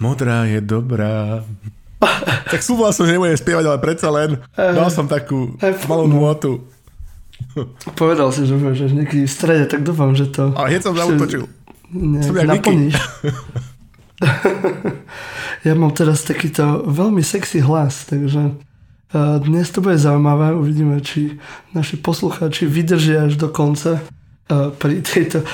Modrá je dobrá. tak slúboval som, že nebudem spievať, ale predsa len dal som takú malú nôtu. Povedal si, že budeš niekedy v strede, tak dúfam, že to... A hneď som zautočil. Som naplníš. ja mám teraz takýto veľmi sexy hlas, takže dnes to bude zaujímavé. Uvidíme, či naši poslucháči vydržia až do konca pri tejto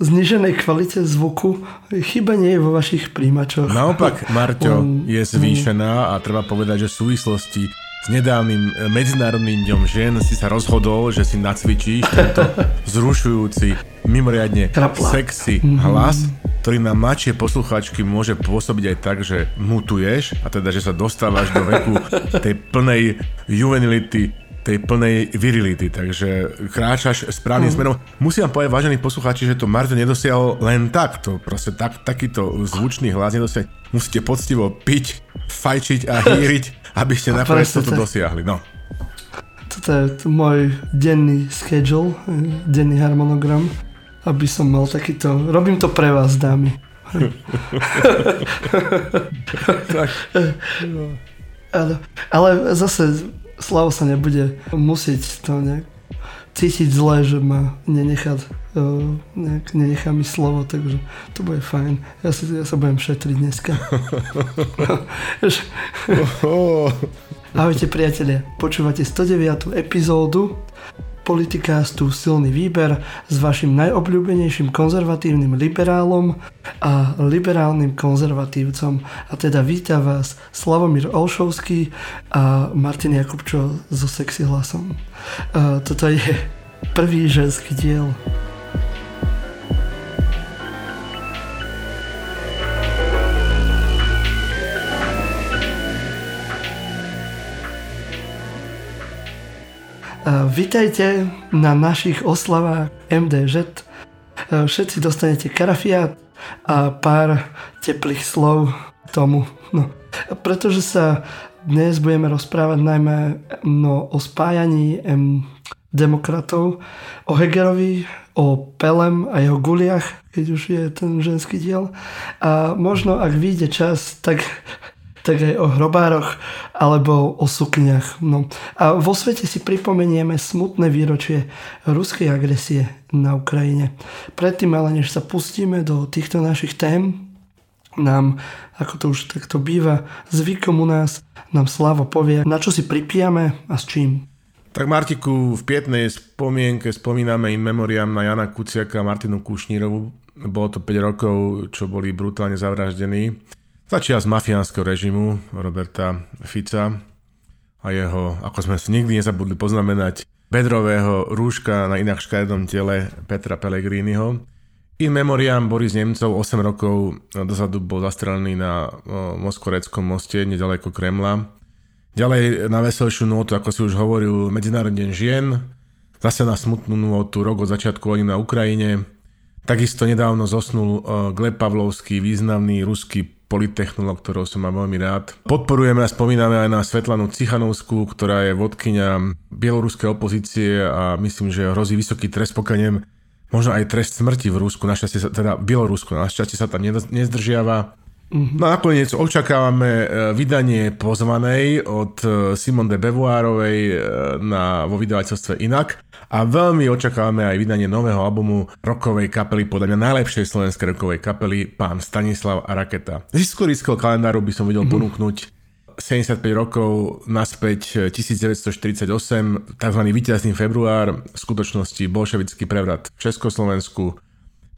zniženej kvalite zvuku. Chyba nie je vo vašich príjimačoch. Naopak, Marťo, um, je zvýšená a treba povedať, že v súvislosti s nedávnym e, Medzinárodným dňom žien si sa rozhodol, že si nacvičíš tento zrušujúci, mimoriadne Krapla. sexy mm-hmm. hlas, ktorý na mladšie poslucháčky môže pôsobiť aj tak, že mutuješ a teda, že sa dostávaš do veku tej plnej juvenility tej plnej virility, takže kráčaš správnym mm. smerom. Musím vám povedať, vážení poslucháči, že to Marto nedosiahol len tak, to proste tak, takýto zvučný hlas nedosiahol. Musíte poctivo piť, fajčiť a hýriť, aby ste nakoniec toto dosiahli. No. Toto je môj denný schedule, denný harmonogram, aby som mal takýto... Robím to pre vás, dámy. tak. ale, ale zase Slavo sa nebude musieť to nejak cítiť zle, že ma nenechá, uh, nejak, nenechá mi slovo, takže to bude fajn. Ja, si, ja sa budem šetriť dneska. Ahojte priatelia, počúvate 109. epizódu Politikástu Silný výber s vašim najobľúbenejším konzervatívnym liberálom a liberálnym konzervatívcom. A teda víta vás Slavomír Olšovský a Martin Jakubčo so sexy hlasom. A toto je prvý ženský diel. Vítajte na našich oslavách MDŽ. Všetci dostanete karafiát a pár teplých slov tomu. No. Pretože sa dnes budeme rozprávať najmä no, o spájaní em, demokratov, o Hegerovi, o Pelem a jeho guliach, keď už je ten ženský diel. A možno, ak vyjde čas, tak tak aj o hrobároch alebo o sukniach. No. A vo svete si pripomenieme smutné výročie ruskej agresie na Ukrajine. Predtým ale než sa pustíme do týchto našich tém, nám, ako to už takto býva, zvykom u nás, nám Slavo povie, na čo si pripijame a s čím. Tak Martiku, v pietnej spomienke spomíname in memoriam na Jana Kuciaka a Martinu Kušnírovu. Bolo to 5 rokov, čo boli brutálne zavraždení. Začia z mafiánskeho režimu Roberta Fica a jeho, ako sme si nikdy nezabudli poznamenať, bedrového rúška na inak škaredom tele Petra Pellegriniho. In memoriam Boris Nemcov 8 rokov dozadu bol zastrelený na Moskoreckom moste nedaleko Kremla. Ďalej na veselšiu notu, ako si už hovoril, Medzinárodný deň žien, zase na smutnú notu rok od začiatku vojny na Ukrajine. Takisto nedávno zosnul Gleb Pavlovský, významný ruský polittechnolog, ktorou som mám veľmi rád. Podporujeme a spomíname aj na Svetlanu Cichanovskú, ktorá je vodkynia bieloruskej opozície a myslím, že hrozí vysoký trest, pokiaľ možno aj trest smrti v Rusku, našťastie sa, teda Bielorusku, našťastie sa tam nezdržiava. Mm-hmm. No nakoniec očakávame e, vydanie pozvanej od e, Simon de Beauvoirovej e, na, vo vydavateľstve Inak a veľmi očakávame aj vydanie nového albumu rokovej kapely, podľa mňa najlepšej slovenskej rokovej kapely, pán Stanislav a Raketa. Z historického kalendáru by som vedel mm-hmm. ponúknuť 75 rokov naspäť 1948, tzv. víťazný február, v skutočnosti bolševický prevrat v Československu,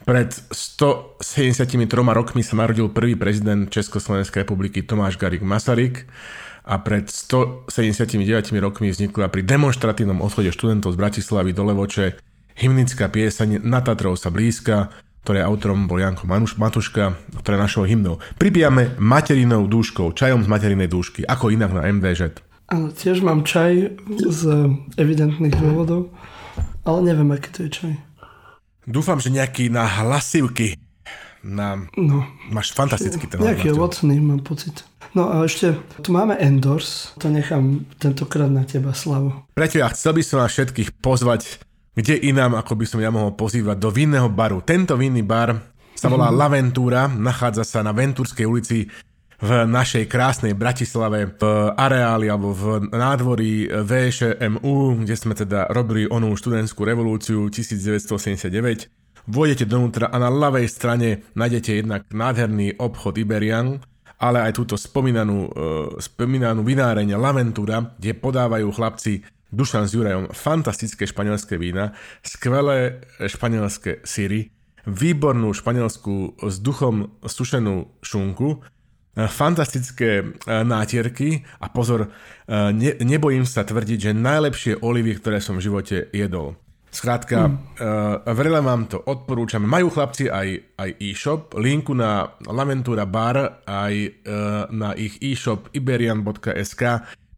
pred 173 rokmi sa narodil prvý prezident Československej republiky Tomáš Garik Masaryk a pred 179 rokmi vznikla pri demonstratívnom odchode študentov z Bratislavy do Levoče hymnická pieseň Na Tatrov sa blízka, ktoré autorom bol Janko Manuš, Matuška, ktoré našou hymnou. Pripijame materinou dúškou, čajom z materinej dúšky, ako inak na MDŽ. Áno, tiež mám čaj z evidentných dôvodov, ale neviem, aký to je čaj. Dúfam, že nejaký na hlasivky. Na... No. Máš fantastický ten Nejaký ovocný, mám pocit. No a ešte, tu máme Endors, to nechám tentokrát na teba, Slavo. Priatelia, chcel by som vás všetkých pozvať, kde inám, ako by som ja mohol pozývať, do vinného baru. Tento vinný bar sa volá Laventúra, nachádza sa na Ventúrskej ulici v našej krásnej Bratislave v areáli alebo v nádvorí VŠMU, kde sme teda robili onú študentskú revolúciu 1979. Vôjdete donútra a na ľavej strane nájdete jednak nádherný obchod Iberian, ale aj túto spomínanú, uh, spomínanú vináreň Laventura, kde podávajú chlapci Dušan s Jurajom fantastické španielské vína, skvelé španielské syry, výbornú španielskú s duchom sušenú šunku, Eh, fantastické eh, nátierky a pozor, eh, ne, nebojím sa tvrdiť, že najlepšie olivy, ktoré som v živote jedol. Skrátka, mm. vrele vám to odporúčam. Majú chlapci aj, aj e-shop, linku na Laventura Bar, aj na ich e-shop iberian.sk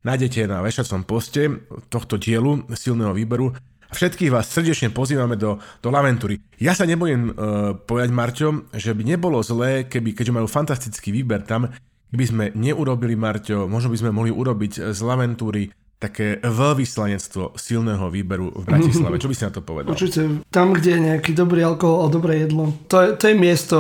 nájdete na vešacom poste tohto dielu silného výberu Všetkých vás srdečne pozývame do, do Laventúry. Ja sa nebojím uh, povedať, Marťo, že by nebolo zlé, keby, keďže majú fantastický výber tam, keby sme neurobili, Marťo, možno by sme mohli urobiť z Laventúry také veľvyslanectvo silného výberu v Bratislave. Čo by si na to povedal? Určite, tam, kde je nejaký dobrý alkohol a dobré jedlo, to je, to je miesto,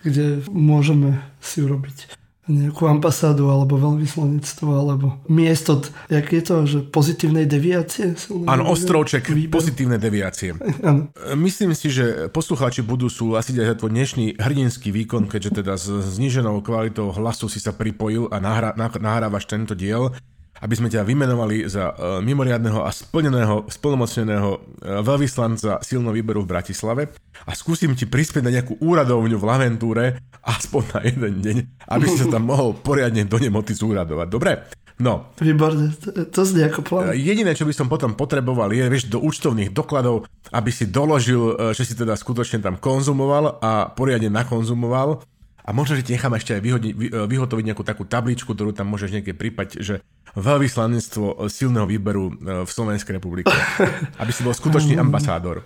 kde môžeme si urobiť nejakú ambasádu alebo veľvyslanectvo alebo miesto, jak je to, že pozitívnej deviácie? Áno, ostrovček výber. pozitívne deviácie. Ano. Myslím si, že poslucháči budú súhlasiť aj za tvoj dnešný hrdinský výkon, keďže teda s zniženou kvalitou hlasu si sa pripojil a nahrá, nahrávaš tento diel aby sme ťa vymenovali za uh, mimoriadného a splneného, splnomocneného uh, veľvyslanca silného výberu v Bratislave a skúsim ti prispieť na nejakú úradovňu v Laventúre aspoň na jeden deň, aby si sa tam mohol poriadne do nemoty zúradovať. Dobre? No. Výborne, to, to znie ako plán. Jediné, čo by som potom potreboval, je vieš, do účtovných dokladov, aby si doložil, že si teda skutočne tam konzumoval a poriadne nakonzumoval a možno, že ti nechám ešte aj vyhodiť, vy, e, vyhotoviť nejakú takú tabličku, ktorú tam môžeš niekde pripať, že veľvyslanectvo silného výberu e, v Slovenskej republike. Aby si bol skutočný ambasádor.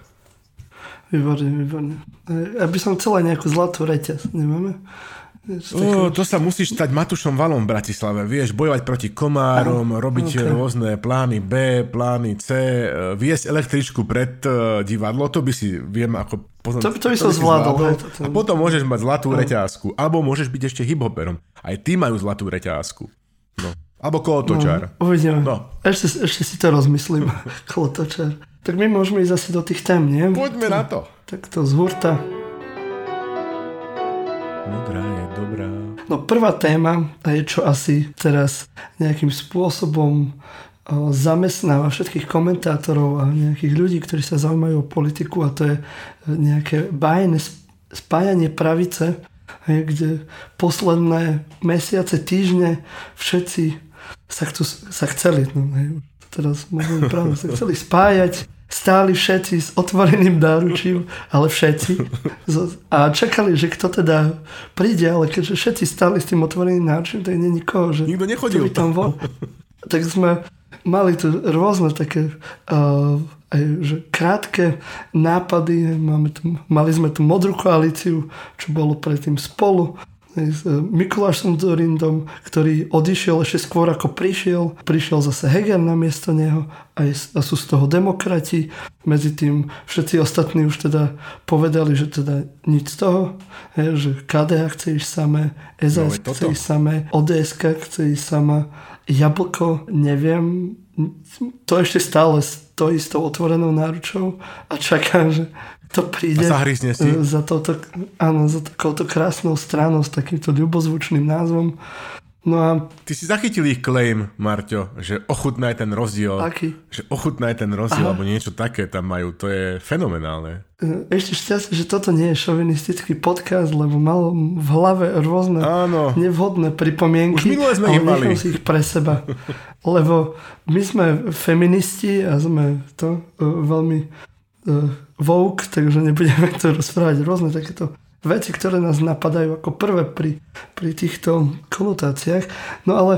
Výborne, výborne. Ja by som chcela nejakú zlatú reťaz, nemáme? O, to sa musíš stať Matušom Valom v Bratislave. Vieš, bojovať proti komárom, Aha, robiť okay. rôzne plány B, plány C, e, viesť električku pred divadlo, to by si viem ako... Potom, to, to by som zvládol. A potom môžeš mať zlatú no. reťazku. Alebo môžeš byť ešte hiphoperom. Aj tí majú zlatú reťazku. No. Alebo kolotočár. No, uvidíme. No. Ešte, ešte si to rozmyslím. kolotočár. Tak my môžeme ísť asi do tých tém, nie? Poďme na to. Tak to z hurta. Modrá je dobrá. No prvá téma je, čo asi teraz nejakým spôsobom zamestnáva všetkých komentátorov a nejakých ľudí, ktorí sa zaujímajú o politiku a to je nejaké bájne spájanie pravice, kde posledné mesiace, týždne všetci sa, chcú, sa chceli, no, hej, teraz môžem pravdu, sa chceli spájať stáli všetci s otvoreným náručím, ale všetci. A čakali, že kto teda príde, ale keďže všetci stáli s tým otvoreným náručím, tak nie nikoho, že Nikto nechodil. tam bol. Tak sme mali tu rôzne také uh, aj, že krátke nápady. Máme tu, mali sme tu modrú koalíciu, čo bolo predtým spolu s e, Mikulášom Zorindom, ktorý odišiel ešte skôr ako prišiel. Prišiel zase Heger na miesto neho a, sú z toho demokrati. Medzi tým všetci ostatní už teda povedali, že teda nič z toho, je, že KDH chce ísť samé, SAS no, chce ísť samé, ODS chce ísť sama, Jablko, neviem, to ešte stále stojí s tou otvorenou náručou a čaká, že to príde a si. za, touto, áno, za takouto krásnou stranou s takýmto ľubozvučným názvom. No a... Ty si zachytil ich claim, Marťo, že ochutnaj ten rozdiel. Aký? Že ochutnaj ten rozdiel, Aha. alebo niečo také tam majú. To je fenomenálne. E, ešte šťastie, že toto nie je šovinistický podcast, lebo mal v hlave rôzne Áno. nevhodné pripomienky. Už minule sme ich mali. si ich pre seba. lebo my sme feministi a sme to uh, veľmi woke, takže nebudeme to rozprávať rôzne takéto veci, ktoré nás napadajú ako prvé pri, pri týchto konotáciách. No ale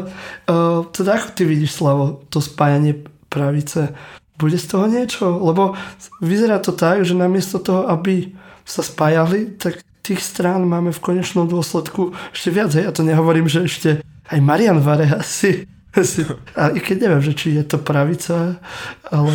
uh, teda ako ty vidíš, Slavo, to spájanie pravice, bude z toho niečo? Lebo vyzerá to tak, že namiesto toho, aby sa spájali, tak tých strán máme v konečnom dôsledku ešte viac. Ja to nehovorím, že ešte aj Marian Vare asi A i keď neviem, že či je to pravica, ale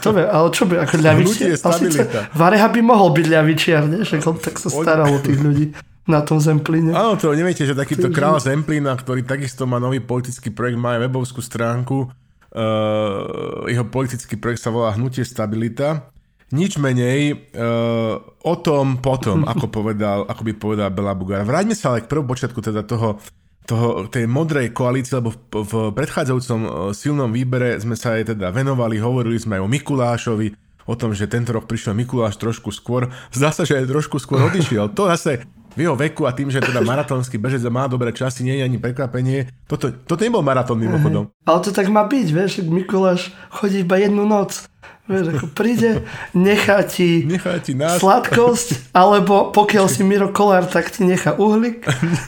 kto vie, ale čo by, ako ľavičiar? Vareha by mohol byť ľavičiar, nie? Že on tak sa staral o tých ľudí na tom Zemplíne. Áno, to neviete, že takýto král Zemplína, ktorý takisto má nový politický projekt, má aj webovskú stránku, uh, jeho politický projekt sa volá Hnutie Stabilita. Nič menej uh, o tom potom, ako, povedal, ako by povedal Bela Bugár. Vráťme sa ale k prvom počiatku teda toho, toho, tej modrej koalície, lebo v, v predchádzajúcom uh, silnom výbere sme sa aj teda venovali, hovorili sme aj o Mikulášovi, o tom, že tento rok prišiel Mikuláš trošku skôr. Zdá sa, že aj trošku skôr odišiel. To zase v jeho veku a tým, že teda maratónsky bežec má dobré časy, nie je ani prekvapenie. Toto, toto nebol maratón mimochodom. Ale to tak má byť, vieš, Mikuláš chodí iba jednu noc. Vieš, ako príde, nechá ti, nechá ti nás. sladkosť, alebo pokiaľ si Miro Kolár, tak ti nechá uhlík.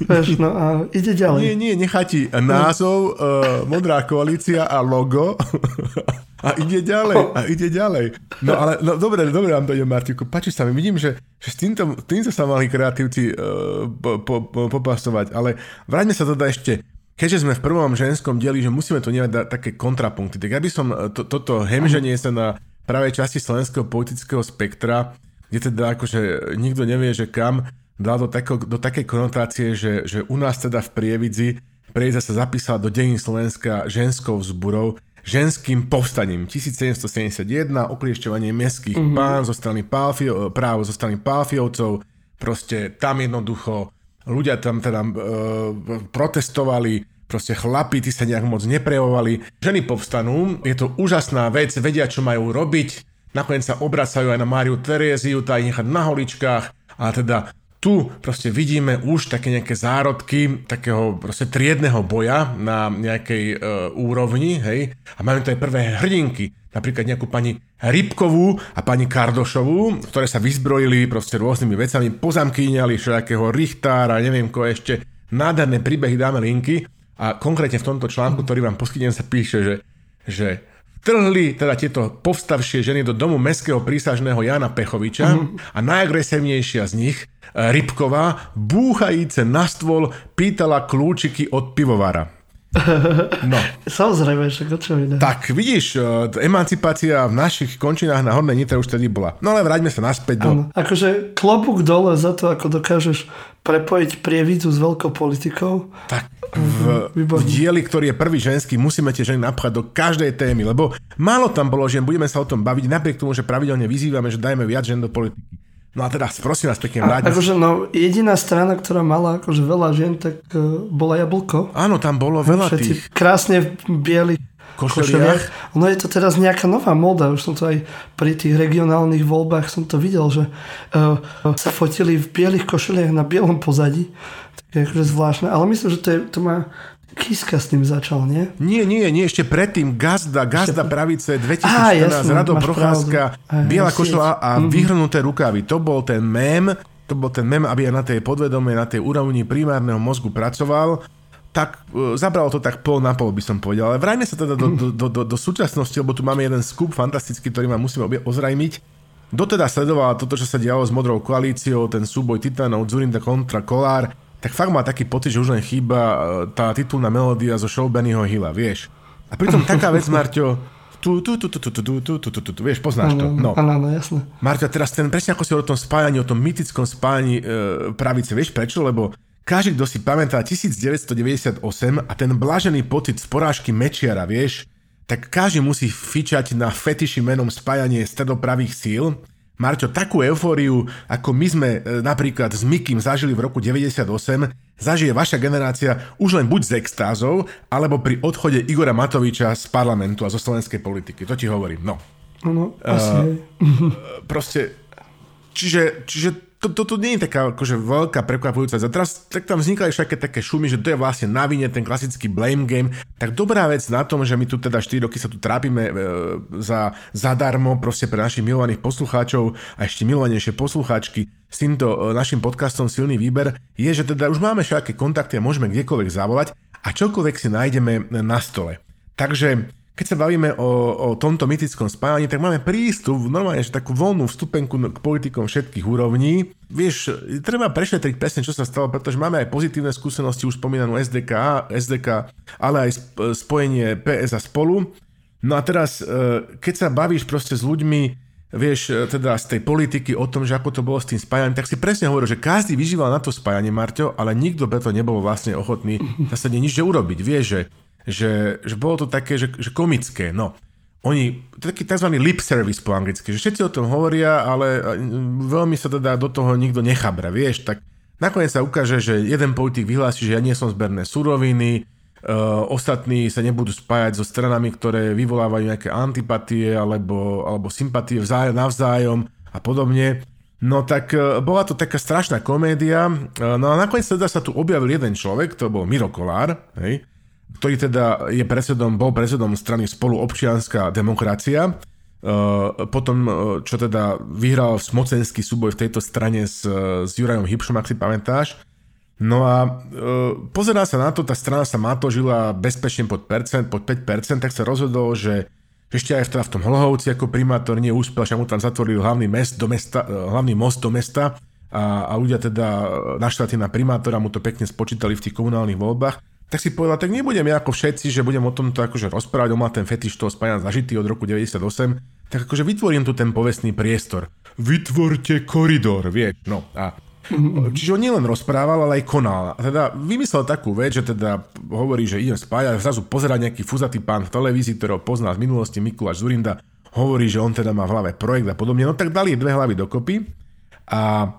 Vieš, no a ide ďalej. Nie, nie, nechá ti názov, uh, modrá koalícia a logo a ide ďalej, a ide ďalej. No ale, no dobre, dobre vám to ide, Martiku. Páči sa mi, vidím, že, že s týmto, týmto sa mali kreatívci uh, po, po, po, popastovať, ale vráťme sa teda ešte keďže sme v prvom ženskom dieli, že musíme to nevať také kontrapunkty, tak ja by som e, to, toto hemženie sa na pravej časti slovenského politického spektra, kde teda akože nikto nevie, že kam, dal do, tako, do takej konotácie, že, že u nás teda v Prievidzi Prievidza sa zapísala do dejín Slovenska ženskou vzburou, ženským povstaním 1771, okliešťovanie mestských mm-hmm. pán zo strany Pálfio, právo zo strany Pálfiovcov, proste tam jednoducho ľudia tam teda e, protestovali, proste chlapi, tí sa nejak moc neprejavovali. Ženy povstanú, je to úžasná vec, vedia, čo majú robiť, nakoniec sa obracajú aj na Máriu Teréziu, tá ich nechať na holičkách, a teda tu proste vidíme už také nejaké zárodky takého proste triedného boja na nejakej e, úrovni, hej, a máme tu aj prvé hrdinky, napríklad nejakú pani Rybkovú a pani Kardošovú, ktoré sa vyzbrojili proste rôznymi vecami, pozamkýňali všelijakého Richtára, neviem ko ešte, nádherné príbehy dáme linky, a konkrétne v tomto článku, ktorý vám poskytnem, sa píše, že, že trhli teda tieto povstavšie ženy do domu mestského prísažného Jana Pechoviča uh-huh. a najagresívnejšia z nich, e, Rybková, búchajíce na stôl, pýtala kľúčiky od pivovara. No. Samozrejme, že čo iné. Tak, vidíš, e, emancipácia v našich končinách na Hornej Nitre už tedy bola. No ale vráťme sa naspäť do... Ano. Akože klobúk dole za to, ako dokážeš prepojiť prievidzu s veľkou politikou. Tak, v, v dieli, ktorý je prvý ženský, musíme tie ženy napchať do každej témy, lebo málo tam bolo žien, budeme sa o tom baviť, napriek tomu, že pravidelne vyzývame, že dajme viac žen do politiky. No a teda, prosím vás pekne, vráťme. Akože, no, jediná strana, ktorá mala akože veľa žien, tak uh, bola Jablko. Áno, tam bolo veľa Všetci tých. krásne v bielých košeliach. Ono je to teraz nejaká nová moda, už som to aj pri tých regionálnych voľbách som to videl, že uh, sa fotili v bielých košeliach na bielom pozadí. Tak je akože zvláštne, ale myslím, že to, je, to má Kiska s tým začal, nie? Nie, nie, nie, ešte predtým Gazda, Gazda pravice 2014, ah, jasný, Rado Procházka, Biela košela a mm-hmm. vyhrnuté rukavy. To bol ten mém, to bol ten mém, aby aj na tej podvedomej, na tej úrovni primárneho mozgu pracoval tak uh, zabralo to tak pol na pol, by som povedal. Ale vrajme sa teda do, do, do, do, do súčasnosti, lebo tu máme jeden skup fantastický, ktorý vám musíme ozrajmiť. Doteda sledovala toto, čo sa dialo s Modrou koalíciou, ten súboj Titanov, Zurinda kontra Kolár tak fakt má taký pocit, že už len chýba e, tá titulná melódia zo show Bennyho Hilla, vieš. A pritom taká vec, Marťo, tu, tu, tu, tu, tu, tu, tu, tu, tu, tu, tu, tu, vieš, poznáš to. No. Áno, áno, jasné. Marťo, teraz ten, presne ako si o tom spájaní, o tom mytickom spájaní e, pravice, vieš prečo? Lebo každý, kto si pamätá 1998 a ten blažený pocit z porážky Mečiara, vieš, tak každý musí fičať na fetiši menom spájanie stredopravých síl Marťo, takú eufóriu, ako my sme e, napríklad s Mikým zažili v roku 98, zažije vaša generácia už len buď z extázov, alebo pri odchode Igora Matoviča z parlamentu a zo slovenskej politiky. To ti hovorím, no. No, asi uh, Proste, čiže, čiže to, to, to nie je taká akože veľká prekvapujúca vec. A teraz tak tam vznikali všaké také šumy, že to je vlastne na vine ten klasický blame game. Tak dobrá vec na tom, že my tu teda 4 roky sa tu trápime e, za, zadarmo proste pre našich milovaných poslucháčov a ešte milovanejšie poslucháčky s týmto e, našim podcastom Silný výber, je, že teda už máme všaké kontakty a môžeme kdekoľvek zavolať a čokoľvek si nájdeme na stole. Takže keď sa bavíme o, o tomto mytickom spájaní, tak máme prístup normálne, že takú voľnú vstupenku k politikom všetkých úrovní. Vieš, treba prešetriť presne, čo sa stalo, pretože máme aj pozitívne skúsenosti, už spomínanú SDK, SDK, ale aj spojenie PS a spolu. No a teraz, e, keď sa bavíš proste s ľuďmi, vieš, e, teda z tej politiky o tom, že ako to bolo s tým spájaním, tak si presne hovoril, že každý vyžíval na to spájanie, Marťo, ale nikto preto nebol vlastne ochotný zase nič urobiť. Vieš, že, že, že bolo to také, že, že komické. No, oni, to je taký tzv. lip service po anglicky, že všetci o tom hovoria, ale veľmi sa teda do toho nikto nechabra, vieš, tak nakoniec sa ukáže, že jeden politik vyhlási, že ja nie som zberné suroviny, Uh, ostatní sa nebudú spájať so stranami, ktoré vyvolávajú nejaké antipatie alebo, alebo sympatie vzájom, navzájom a podobne. No tak uh, bola to taká strašná komédia. Uh, no a nakoniec teda sa tu objavil jeden človek, to bol Miro Kolár, hej, ktorý teda je predsedom, bol predsedom strany spoluobčianská demokracia. Potom, čo teda vyhral smocenský súboj v tejto strane s, s Jurajom Hipšom, ak si pamätáš, No a e, pozerá sa na to, tá strana sa matožila bezpečne pod, percent, pod 5%, tak sa rozhodol, že ešte aj teda v tom Hlohovci ako primátor neúspel, že mu tam zatvorili hlavný, mest do mesta, e, hlavný most do mesta a, a ľudia teda naštvatí na primátora mu to pekne spočítali v tých komunálnych voľbách, tak si povedal, tak nebudem ja ako všetci, že budem o tomto akože rozprávať, on má ten fetiš toho spájania zažitý od roku 98, tak akože vytvorím tu ten povestný priestor. Vytvorte koridor, vieš, no a Mm-hmm. Čiže on nielen rozprával, ale aj konal. A teda vymyslel takú vec, že teda hovorí, že idem spájať, zrazu pozera nejaký fuzatý pán v televízii, ktorého pozná z minulosti Mikuláš Zurinda, hovorí, že on teda má v hlave projekt a podobne. No tak dali dve hlavy dokopy a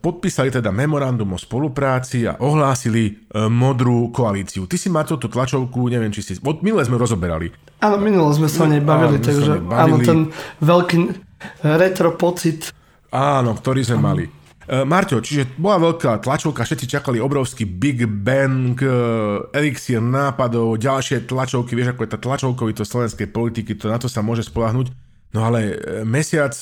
podpísali teda memorandum o spolupráci a ohlásili e, modrú koalíciu. Ty si má tú tlačovku, neviem, či si... Od minule sme rozoberali. Áno, minule sme sa o nej bavili, takže áno, ten veľký retro pocit. Áno, ktorý sme áno. mali. E, Marťo, čiže bola veľká tlačovka, všetci čakali obrovský Big Bang, elixír nápadov, ďalšie tlačovky, vieš ako je tá tlačovkovito slovenskej politiky, to na to sa môže spolahnuť. No ale e, mesiac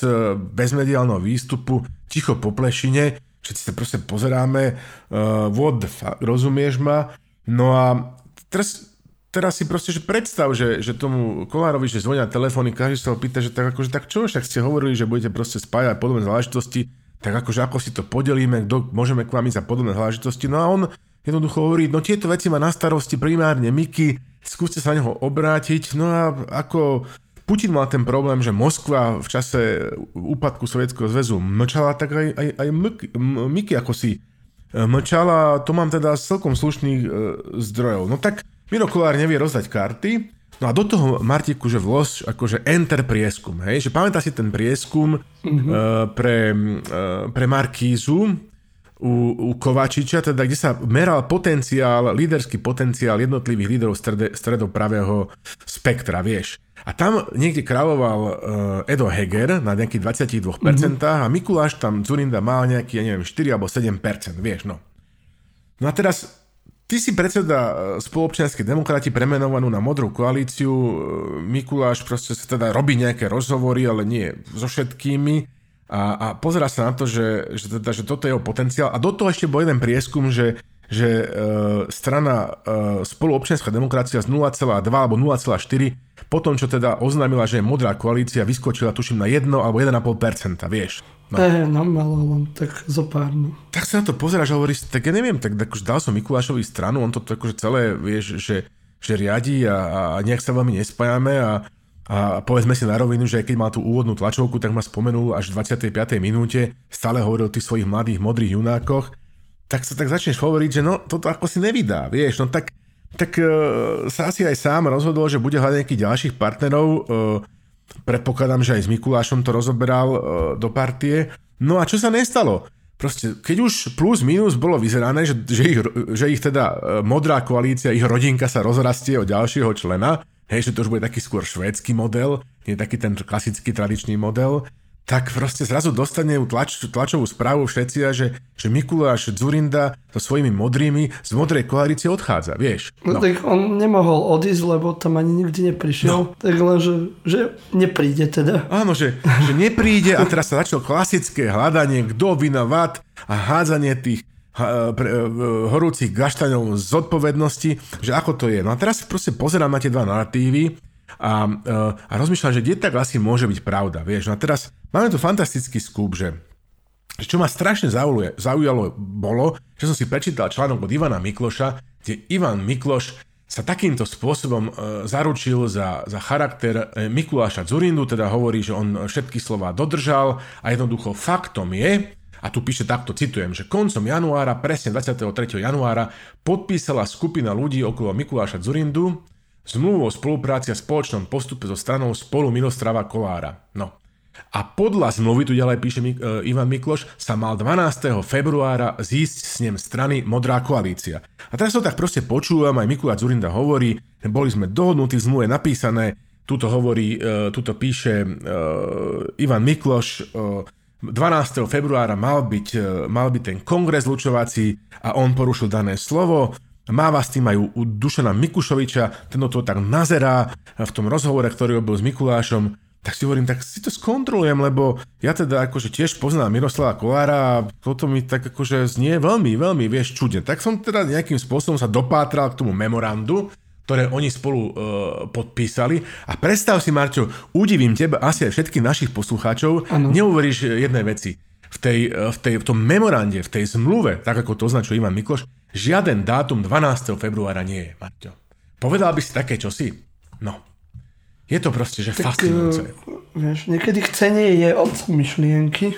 bez mediálneho výstupu, ticho po plešine, všetci sa proste pozeráme, uh, what the fuck, rozumieš ma? No a teraz, teraz si proste že predstav, že, že tomu Kolárovi, že zvonia telefóny, každý sa ho pýta, že tak akože tak čo, však ste hovorili, že budete proste spájať podobné záležitosti, tak akože ako si to podelíme, kto môžeme k vám ísť za podobné záležitosti. No a on jednoducho hovorí, no tieto veci má na starosti primárne Miky, skúste sa na neho obrátiť. No a ako Putin mal ten problém, že Moskva v čase úpadku Sovietskeho zväzu mlčala, tak aj, aj, aj Miky ako si e, mlčala, to mám teda celkom slušných e, zdrojov. No tak Miro Kolár nevie rozdať karty, No a do toho, Martiku, že vlož, akože enter prieskum, hej, že pamätá si ten prieskum mm-hmm. uh, pre, uh, pre Markízu u, u Kovačiča, teda kde sa meral potenciál, líderský potenciál jednotlivých líderov strede, stredopravého spektra, vieš. A tam niekde kráľoval uh, Edo Heger na nejakých 22% mm-hmm. a Mikuláš tam Zurinda mal nejaký, ja neviem, 4 alebo 7%, vieš, no. No a teraz Ty si predseda e, spoločenskej demokrati premenovanú na modrú koalíciu. E, Mikuláš proste sa teda robí nejaké rozhovory, ale nie so všetkými. A, a pozera sa na to, že, že, teda, že toto je jeho potenciál. A do toho ešte bol jeden prieskum, že, že e, strana e, spoluobčianská demokracia z 0,2 alebo 0,4 potom, čo teda oznámila, že je modrá koalícia, vyskočila tuším na 1 alebo 1,5%, vieš. No. E, no malo len tak zo pár. No. Tak sa na to pozeráš a hovoríš, tak ja neviem, tak akože dal som Mikulášovi stranu, on to akože celé, vieš, že, že riadi a, a nejak sa veľmi nespájame a, a povedzme si na rovinu, že keď mal tú úvodnú tlačovku, tak ma spomenul až v 25. minúte, stále hovoril o tých svojich mladých modrých junákoch, tak sa tak začneš hovoriť, že no toto ako si nevydá, vieš, no tak, tak uh, sa asi aj sám rozhodol, že bude hľadať nejakých ďalších partnerov, uh, Predpokladám, že aj s Mikulášom to rozoberal e, do partie. No a čo sa nestalo? Proste, keď už plus minus bolo vyzerané, že, že, ich, že ich teda e, modrá koalícia, ich rodinka sa rozrastie o ďalšieho člena, hej, že to už bude taký skôr švédsky model, nie taký ten klasický tradičný model, tak proste zrazu dostane tlač, tlačovú správu všetci že, že Mikuláš Zurinda so svojimi modrými z modrej koalície odchádza, vieš. No. no tak on nemohol odísť, lebo tam ani nikdy neprišiel, no. tak len, že, že nepríde teda. Áno, že, že nepríde a teraz sa začalo klasické hľadanie, kto vat a hádzanie tých e, horúcich gaštaňov zodpovednosti, že ako to je. No a teraz proste pozerám na tie dva narratívy a, a rozmýšľam, že kde tak asi môže byť pravda, vieš. No a teraz máme tu fantastický skúb, že čo ma strašne zaujalo, bolo, že som si prečítal článok od Ivana Mikloša, kde Ivan Mikloš sa takýmto spôsobom e, zaručil za, za charakter e, Mikuláša Zurindu, teda hovorí, že on všetky slova dodržal a jednoducho faktom je, a tu píše takto, citujem, že koncom januára, presne 23. januára, podpísala skupina ľudí okolo Mikuláša Zurindu zmluvu o spolupráci a spoločnom postupe so stranou spolu Milostrava Kolára. No, a podľa zmluvy, tu ďalej píše e, Ivan Mikloš, sa mal 12. februára zísť s ním strany Modrá koalícia. A teraz to tak proste počúvam, aj Mikuláš Zurinda hovorí, boli sme dohodnutí, v zmluve napísané, tuto hovorí, e, tuto píše uh, Ivan Mikloš, uh, 12. februára mal byť, mal byť ten kongres lučovací a on porušil dané slovo. Máva s tým aj u Dušana Mikušoviča, ten to tak nazerá v tom rozhovore, ktorý robil s Mikulášom tak si hovorím, tak si to skontrolujem, lebo ja teda akože tiež poznám Miroslava Kolára a toto mi tak akože znie veľmi, veľmi, vieš, čudne. Tak som teda nejakým spôsobom sa dopátral k tomu memorandu, ktoré oni spolu uh, podpísali. A predstav si, Marťo, udivím teba, asi aj všetkých našich poslucháčov, ano. neuveríš jednej veci. V, tej, v, tej, v tom memorande, v tej zmluve, tak ako to označuje Ivan Mikloš, žiaden dátum 12. februára nie je, Marťo. Povedal by si také čosi? No, je to proste, že tak, fascinujúce. Vieš, niekedy chcenie je od myšlienky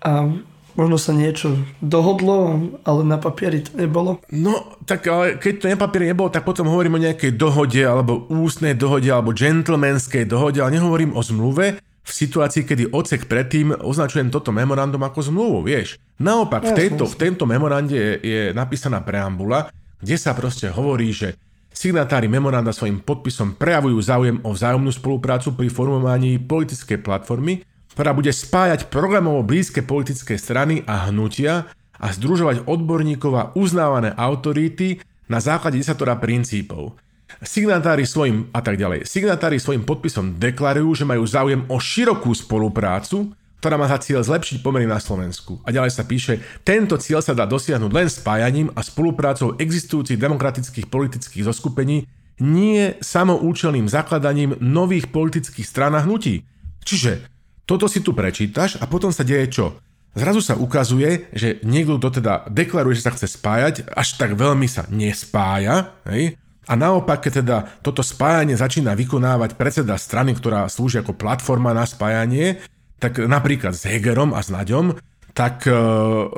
a možno sa niečo dohodlo, ale na papieri to nebolo. No, tak ale keď to na papieri nebolo, tak potom hovorím o nejakej dohode, alebo ústnej dohode, alebo gentlemanskej dohode, ale nehovorím o zmluve, v situácii, kedy odsek predtým označujem toto memorandum ako zmluvu, vieš. Naopak, v, tejto, v tejto memorande je, je napísaná preambula, kde sa proste hovorí, že Signatári memoranda svojim podpisom prejavujú záujem o vzájomnú spoluprácu pri formovaní politickej platformy, ktorá bude spájať programovo blízke politické strany a hnutia a združovať odborníkov a uznávané autority na základe desatora princípov. Signatári svojim a tak ďalej. Signatári svojim podpisom deklarujú, že majú záujem o širokú spoluprácu, ktorá má za cieľ zlepšiť pomery na Slovensku. A ďalej sa píše, tento cieľ sa dá dosiahnuť len spájaním a spoluprácou existujúcich demokratických politických zoskupení, nie samoučelným zakladaním nových politických strán a hnutí. Čiže toto si tu prečítaš a potom sa deje čo? Zrazu sa ukazuje, že niekto to teda deklaruje, že sa chce spájať, až tak veľmi sa nespája, hej? A naopak, keď teda toto spájanie začína vykonávať predseda strany, ktorá slúži ako platforma na spájanie, tak napríklad s Hegerom a s Naďom, tak uh, uh,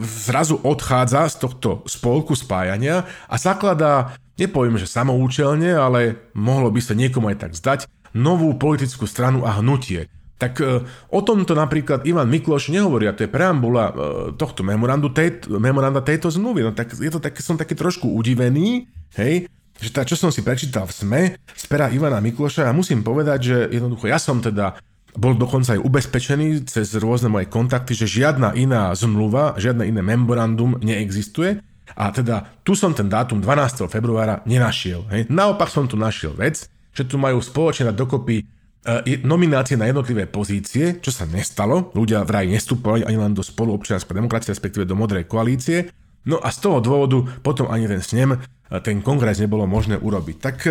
zrazu odchádza z tohto spolku spájania a zakladá, nepoviem, že samoučelne, ale mohlo by sa niekomu aj tak zdať, novú politickú stranu a hnutie. Tak uh, o tomto napríklad Ivan Mikloš nehovorí, a to je preambula tohto memorandu, tej, memoranda tejto zmluvy. No tak je to tak, som taký trošku udivený, hej, že tá, čo som si prečítal v SME z pera Ivana Mikloša a musím povedať, že jednoducho ja som teda bol dokonca aj ubezpečený cez rôzne moje kontakty, že žiadna iná zmluva, žiadne iné memorandum neexistuje. A teda tu som ten dátum 12. februára nenašiel. Hej. Naopak som tu našiel vec, že tu majú spoločne dokopy e, nominácie na jednotlivé pozície, čo sa nestalo. Ľudia vraj nestupovali ani len do spolu občianskej demokracie, respektíve do modrej koalície. No a z toho dôvodu potom ani ten snem, ten kongres nebolo možné urobiť. Tak e,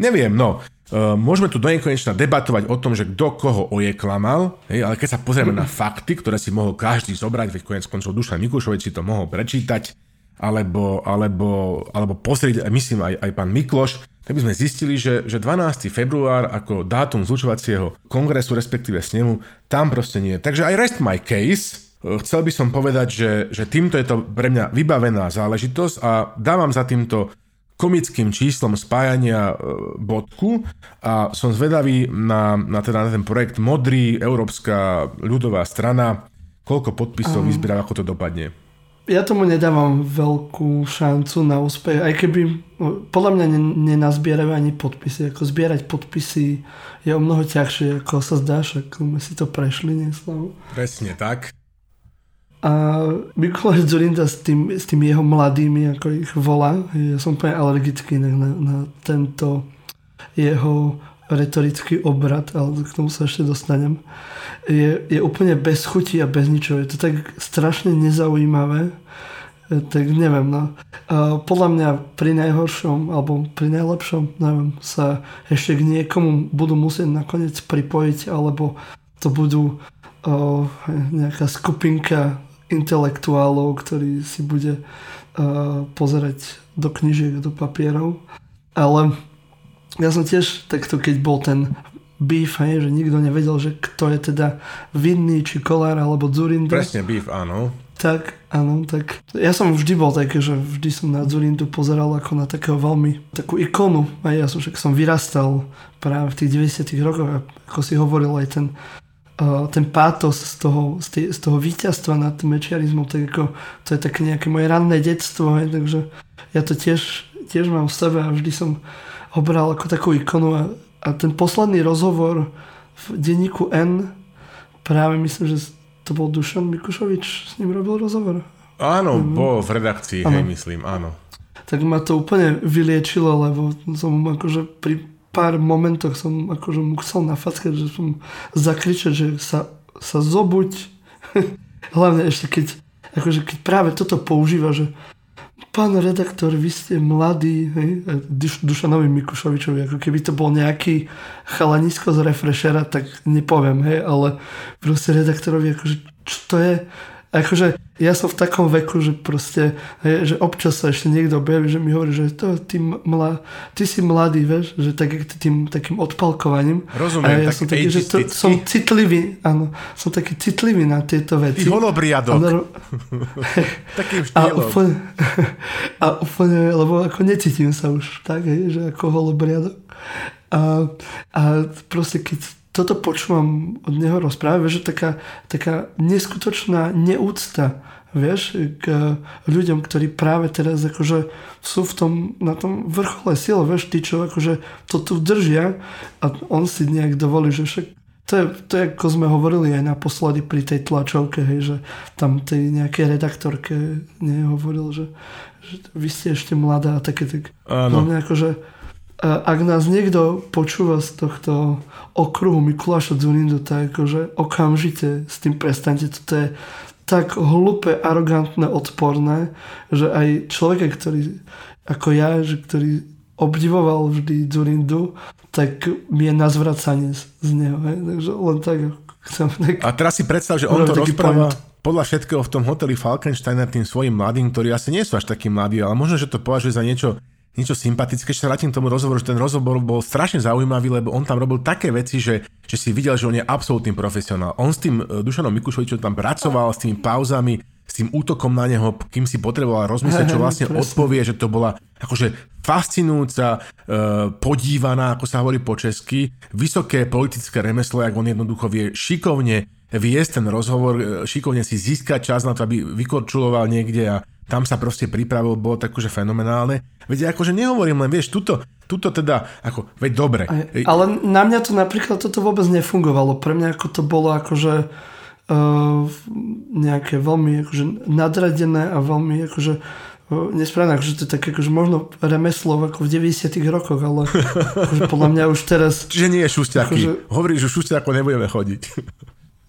neviem, no, Uh, môžeme tu do nekonečna debatovať o tom, že kto koho oje klamal, hej, ale keď sa pozrieme na fakty, ktoré si mohol každý zobrať, veď konec koncov Dušan Mikušovič si to mohol prečítať, alebo, alebo, alebo pozrieť, myslím aj, aj pán Mikloš, tak by sme zistili, že, že 12. február ako dátum zlučovacieho kongresu, respektíve snemu, tam proste nie. Takže aj rest my case, chcel by som povedať, že, že týmto je to pre mňa vybavená záležitosť a dávam za týmto komickým číslom spájania e, bodku a som zvedavý na, na, teda na ten projekt Modrý, Európska ľudová strana, koľko podpisov um, vyzbiera, ako to dopadne. Ja tomu nedávam veľkú šancu na úspech, aj keby no, podľa mňa nenazbierajú ani podpisy. Ako zbierať podpisy je o mnoho ťažšie, ako sa zdá, ako sme si to prešli neslavu. Presne tak. A Mikuláš Zurinda s, tým, s tými jeho mladými, ako ich volá, ja som úplne alergický na, na tento jeho retorický obrad, ale k tomu sa ešte dostanem, je, je úplne bez chuti a bez ničoho. Je to tak strašne nezaujímavé, tak neviem, no. Podľa mňa pri najhoršom, alebo pri najlepšom, neviem, sa ešte k niekomu budú musieť nakoniec pripojiť, alebo to budú o, nejaká skupinka intelektuálov, ktorí si bude o, pozerať do knižiek, do papierov. Ale ja som tiež takto, keď bol ten beef, hej, že nikto nevedel, že kto je teda vinný, či Kolár alebo Zurinda. Presne beef, áno. Tak, áno, tak ja som vždy bol taký, že vždy som na Zurindu pozeral ako na takého veľmi takú ikonu. A ja som však som vyrastal práve v tých 90 rokoch ako si hovoril aj ten ten pátos z toho, z, tej, z toho víťazstva nad tým mečiarizmom, tak ako to je také nejaké moje ranné detstvo, hej, takže ja to tiež, tiež mám v sebe a vždy som ho bral ako takú ikonu a a ten posledný rozhovor v denníku N, práve myslím, že to bol Dušan Mikušovič, s ním robil rozhovor. Áno, mm-hmm. bol v redakcii, hej, myslím, áno. Tak ma to úplne vyliečilo, lebo som akože pri pár momentoch som akože mu chcel nafackať, že som zakričať, že sa, sa zobuď. Hlavne ešte keď, akože keď práve toto používa, že pán redaktor, vy ste mladý, hej, Duš, Dušanovi Mikušovičovi, ako keby to bol nejaký chalanisko z refreshera, tak nepoviem, hej, ale proste redaktorovi, akože, čo to je? Akože ja som v takom veku, že proste, hej, že občas sa ešte niekto objaví, že mi hovorí, že to, ty, mla, ty si mladý, vieš, že tak, tým takým odpalkovaním. Rozumiem, a ja som taký, že to, som citlivý, áno, som taký citlivý na tieto veci. Ty holobriadok. A, Takým štýlom. A úplne, a úplne, lebo ako necítim sa už tak, hej, že ako holobriadok. A, a proste keď toto počúvam od neho rozprávať, že taká, taká neskutočná neúcta vieš, k ľuďom, ktorí práve teraz akože sú v tom, na tom vrchole síl, vieš, tí, čo akože to tu držia a on si nejak dovolí, že však to je, to je, ako sme hovorili aj naposledy pri tej tlačovke, hej, že tam tej nejakej redaktorke nehovoril, že, že vy ste ešte mladá a také tak. Áno. Akože, ak nás niekto počúva z tohto okruhu Mikuláša Zunindu, tak akože okamžite s tým prestante. Toto je tak hlúpe, arogantné, odporné, že aj človek, ktorý ako ja, že ktorý obdivoval vždy Zurindu, tak mi je na zvracanie z neho. Hej? Takže len tak chcem... Tak A teraz si predstav, že on to rozpráva point. podľa všetkého v tom hoteli Falkensteiner tým svojim mladým, ktorí asi nie sú až takí mladí, ale možno, že to považuje za niečo niečo sympatické. Ešte sa vrátim k tomu rozhovoru, že ten rozhovor bol strašne zaujímavý, lebo on tam robil také veci, že, že si videl, že on je absolútny profesionál. On s tým e, Dušanom Mikušovičom tam pracoval, s tými pauzami, s tým útokom na neho, kým si potreboval rozmyslieť, čo vlastne odpovie, že to bola akože fascinujúca, e, podívaná, ako sa hovorí po česky, vysoké politické remeslo, jak on jednoducho vie šikovne viesť ten rozhovor, e, šikovne si získať čas na to, aby vykorčuloval niekde a tam sa proste pripravil, bolo tak akože fenomenálne. Veď akože nehovorím len, vieš, tuto, tuto teda, ako, veď dobre. Ale na mňa to napríklad toto vôbec nefungovalo. Pre mňa ako to bolo akože uh, nejaké veľmi akože nadradené a veľmi akože uh, nesprávne, akože to je také akože možno remeslo ako v 90 rokoch, ale akože podľa mňa už teraz... Čiže nie je šustiaky. Akože, Hovoríš, že šustiako nebudeme chodiť.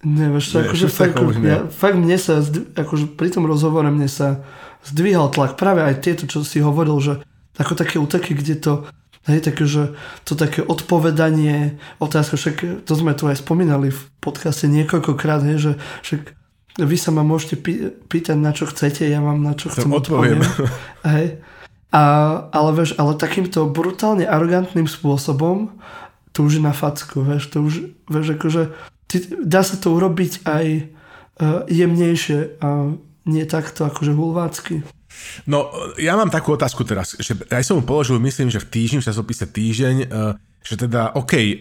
Nie, vieš, to akože fakt, ja, fakt mne sa, akože pri tom rozhovore mne sa zdvíhal tlak. Práve aj tieto, čo si hovoril, že ako také úteky, kde to Hej, také, že to také odpovedanie, otázka, však to sme tu aj spomínali v podcaste niekoľkokrát, hej, že však vy sa ma môžete pý, pýtať, na čo chcete, ja vám na čo chcem odpoviem. Hej. A, ale vieš, ale takýmto brutálne arogantným spôsobom to už je na facku, vieš, to už, vieš, akože dá sa to urobiť aj uh, jemnejšie a nie takto akože hulvácky. No, ja mám takú otázku teraz, že aj som mu položil, myslím, že v týždni, v časopise Týždeň, e, že teda, OK, e,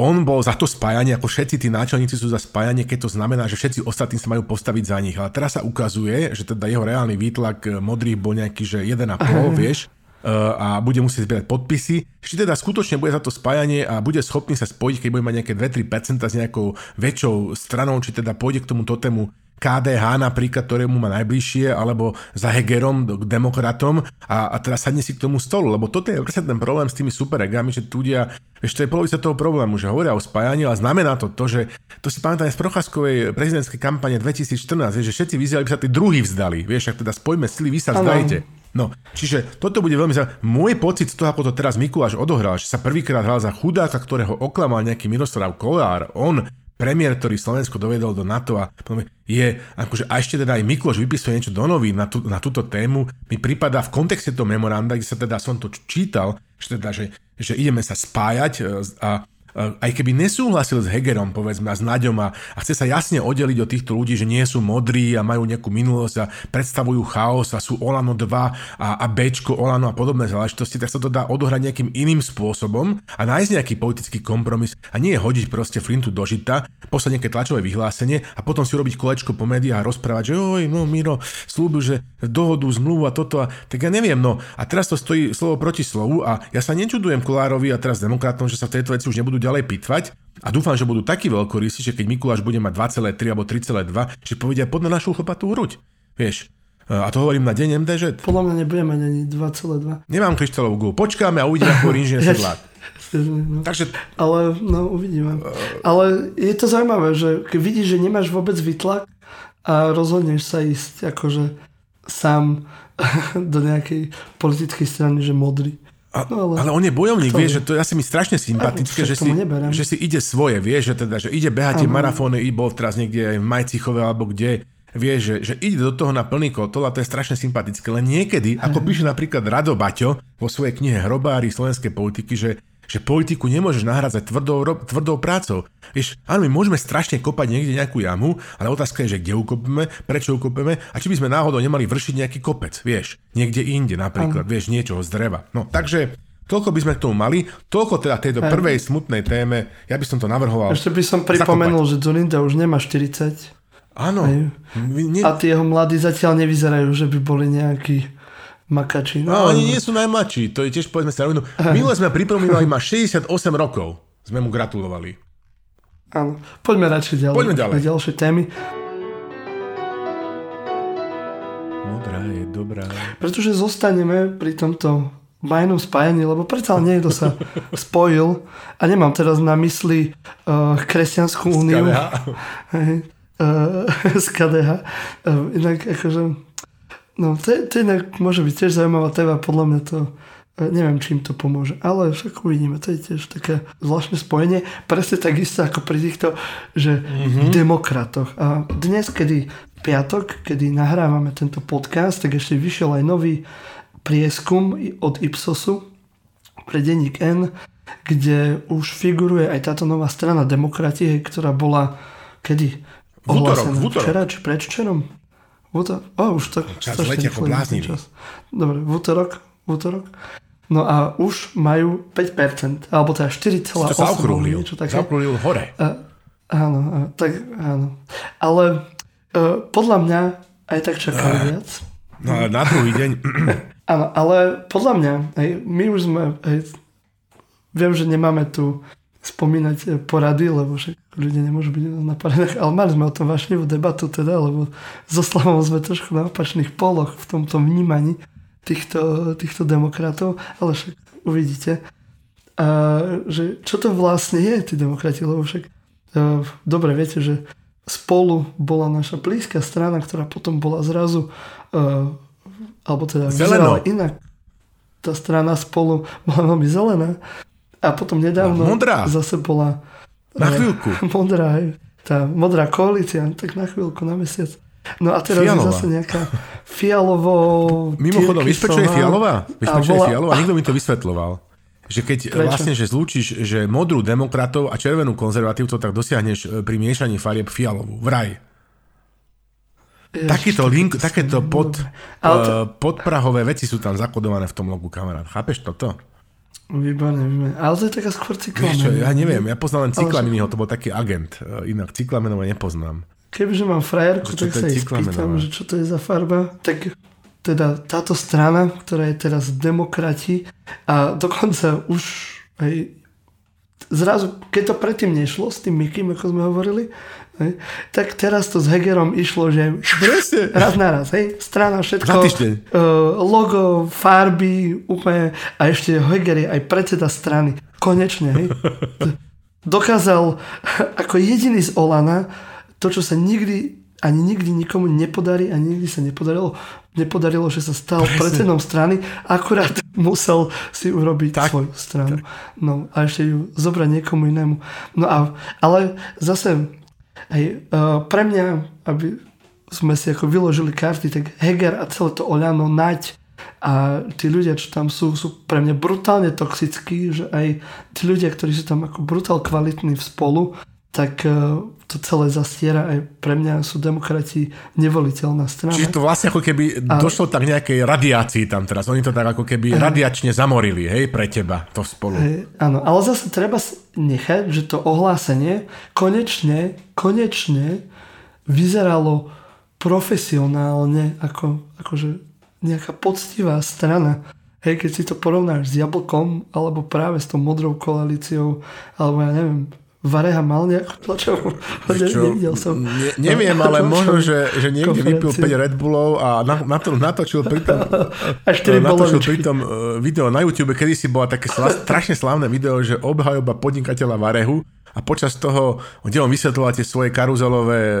on bol za to spájanie, ako všetci tí náčelníci sú za spájanie, keď to znamená, že všetci ostatní sa majú postaviť za nich. Ale teraz sa ukazuje, že teda jeho reálny výtlak e, modrých bol nejaký, že 1,5, vieš, a bude musieť zbierať podpisy, či teda skutočne bude za to spájanie a bude schopný sa spojiť, keď bude mať nejaké 2-3% s nejakou väčšou stranou, či teda pôjde k tomu tému KDH napríklad, ktorému má najbližšie, alebo za Hegerom, k demokratom a, a teraz sadne si k tomu stolu, lebo toto je presne ten problém s tými superegami, že tu ľudia, ešte je polovica toho problému, že hovoria o spájaní, ale znamená to to, že to si pamätám z Procházkovej prezidentskej kampane 2014, že všetci vyzerali, by sa tí druhí vzdali, vieš, ak teda spojme sily, vy sa vzdajte. No, čiže toto bude veľmi zaujímavé. Môj pocit z toho, ako to teraz Mikuláš odohral, že sa prvýkrát hral za chudáka, ktorého oklamal nejaký Miroslav Kolár, on premiér, ktorý Slovensko dovedol do NATO a je, akože a ešte teda aj Mikloš vypisuje niečo do novín na, tú, na túto tému, mi prípada v kontexte toho memoranda, kde sa teda som to čítal, že teda, že, že ideme sa spájať e, a aj keby nesúhlasil s Hegerom, povedzme, a s Naďom a, a chce sa jasne oddeliť od týchto ľudí, že nie sú modrí a majú nejakú minulosť a predstavujú chaos a sú Olano 2 a, a Bčko Olano a podobné záležitosti, tak sa to dá odohrať nejakým iným spôsobom a nájsť nejaký politický kompromis a nie hodiť proste flintu do žita, poslať nejaké tlačové vyhlásenie a potom si urobiť kolečko po médiách a rozprávať, že oj, no Miro slúbil, že dohodu, zmluvu a toto a tak ja neviem, no. A teraz to stojí slovo proti slovu a ja sa nečudujem Kolárovi a teraz demokratom, že sa v tejto veci už nebudú ďalej pitvať a dúfam, že budú takí veľkorysi, že keď Mikuláš bude mať 2,3 alebo 3,2, že povedia pod na našu chlopatú hruď. Vieš, a to hovorím na deň MDŽ. Podľa mňa nebudeme mať ani 2,2. Nemám kryštálovú gulu. Počkáme a uvidíme, ako inžinier sedlák. No. Takže... Ale no uvidíme. Ale je to zaujímavé, že keď vidíš, že nemáš vôbec vytlak a rozhodneš sa ísť akože sám do nejakej politickej strany, že modrý. A, no ale, ale on je bojovník, vieš, že to je asi mi strašne sympatické, že si, že si ide svoje, vieš, že teda, že ide behať tie marafóny, i bol teraz niekde v Majcichove alebo kde, vieš, že, že ide do toho na plný kotol a to je strašne sympatické. Len niekedy, ako píše napríklad Rado Baťo vo svojej knihe Hrobári slovenskej politiky, že že politiku nemôžeš nahradzať tvrdou, tvrdou prácou. Vieš, áno, my môžeme strašne kopať niekde nejakú jamu, ale otázka je, že kde ukopeme, prečo ukopeme a či by sme náhodou nemali vršiť nejaký kopec, vieš, niekde inde napríklad, vieš, niečo z dreva. No, takže Toľko by sme k tomu mali. Toľko teda tejto Aj. prvej smutnej téme. Ja by som to navrhoval. Ešte by som pripomenul, zakopať. že Zulinda už nemá 40. Áno. Ne... A tí jeho mladí zatiaľ nevyzerajú, že by boli nejakí Makači. No, no oni nie sú najmladší, to je tiež povedzme sa rovinu. Minule sme pripomínali, má 68 rokov. Sme mu gratulovali. Áno, poďme radšej ďalej. Poďme ďalej. Na ďalšie témy. Modrá je dobrá. Pretože zostaneme pri tomto majnom spájaní, lebo predsa niekto sa spojil a nemám teraz na mysli uh, Kresťanskú úniu. Z KDH. uh, z KDH. Uh, inak akože No, to, to inak môže byť tiež zaujímavá téma, podľa mňa to e, neviem, čím to pomôže. Ale však uvidíme, to je tiež také zvláštne spojenie. Presne takisto ako pri týchto, že mm-hmm. demokratoch. A dnes, kedy piatok, kedy nahrávame tento podcast, tak ešte vyšiel aj nový prieskum od Ipsosu pre denník N, kde už figuruje aj táto nová strana demokratie, ktorá bola kedy? Útorok. Včera či predvčerom? V útorok? Oh, už tak čas letia ako bláznivý. Dobre, v útorok, v útorok. No a už majú 5%, alebo teda 4,8%. To sa okrúhlil, zaokrúhlil hore. A, áno, a, tak áno. Ale uh, podľa mňa aj tak čakali uh, viac. No na druhý deň... áno, ale podľa mňa, aj, my už sme, aj, viem, že nemáme tu spomínať eh, porady, lebo však ľudia nemôžu byť na poradách, ale mali sme o tom vášnivú debatu teda, lebo so Slavom sme trošku na opačných poloch v tomto vnímaní týchto, týchto demokratov, ale však uvidíte, a, že čo to vlastne je, tí demokrati, lebo však a, dobre viete, že spolu bola naša blízka strana, ktorá potom bola zrazu a, alebo teda vyzerala inak. Tá strana spolu bola veľmi zelená a potom nedávno modrá. zase bola... Na chvíľku. Modrá, tá modrá koalícia, tak na chvíľku, na mesiac. No a teraz Fialová. je zase nejaká fialovo... Mimochodom, vieš prečo je fialová? Vieš prečo bola... je fialová? Nikto mi to vysvetloval. Že keď prečo? vlastne, že zlúčiš, že modrú demokratov a červenú konzervatívcov, tak dosiahneš eh, pri miešaní farieb fialovú. Vraj. Ježiš, Takýto link, takéto pod, uh, podprahové veci sú tam zakodované v tom logu, kamarát. Chápeš toto? Výborné, výborné. Ale to je taká skôr cyklamená. čo, ja neviem, ja poznám len cyklameného, to bol taký agent. E, inak cyklamenové nepoznám. Kebyže mám frajerku, tak sa jej spýtam, že čo to je za farba, tak teda táto strana, ktorá je teraz demokrati a dokonca už aj zrazu, keď to predtým nešlo s tým Mikým, ako sme hovorili, hej, tak teraz to s Hegerom išlo, že Presne. raz na raz, hej, strana, všetko, uh, logo, farby, úplne, a ešte Heger je aj predseda strany. Konečne, hej. Dokázal ako jediný z Olana to, čo sa nikdy ani nikdy nikomu nepodarí a nikdy sa nepodarilo, nepodarilo, že sa stal Presne. predsedom strany, akurát musel si urobiť Tak, svoju stranu. No a ešte ju zobrať niekomu inému. No a, ale zase hej, uh, pre mňa, aby sme si ako vyložili karty, tak Heger a celé to Oľano, Naď a tí ľudia, čo tam sú, sú pre mňa brutálne toxickí, že aj tí ľudia, ktorí sú tam ako brutál kvalitní v spolu, tak uh, to celé zastiera aj pre mňa sú demokrati nevoliteľná strana. Čiže to vlastne ako keby A- došlo tak nejakej radiácii tam teraz. Oni to tak ako keby radiačne zamorili, hej, pre teba to spolu. Hej, áno, ale zase treba nechať, že to ohlásenie konečne, konečne vyzeralo profesionálne, ako, akože nejaká poctivá strana. Hej, keď si to porovnáš s Jablkom, alebo práve s tou modrou koalíciou, alebo ja neviem, Vareha mal nejakú tlačovú, ne, nevidel som. Ne, neviem, ale možno, že, že niekde vypil konferenciu. 5 Red Bullov a na, na to, natočil pritom, A natočil pritom eh, video na YouTube, kedy si bola také sla, strašne slávne video, že obhajoba podnikateľa Varehu a počas toho, kde on vysvetloval tie svoje karuzelové eh,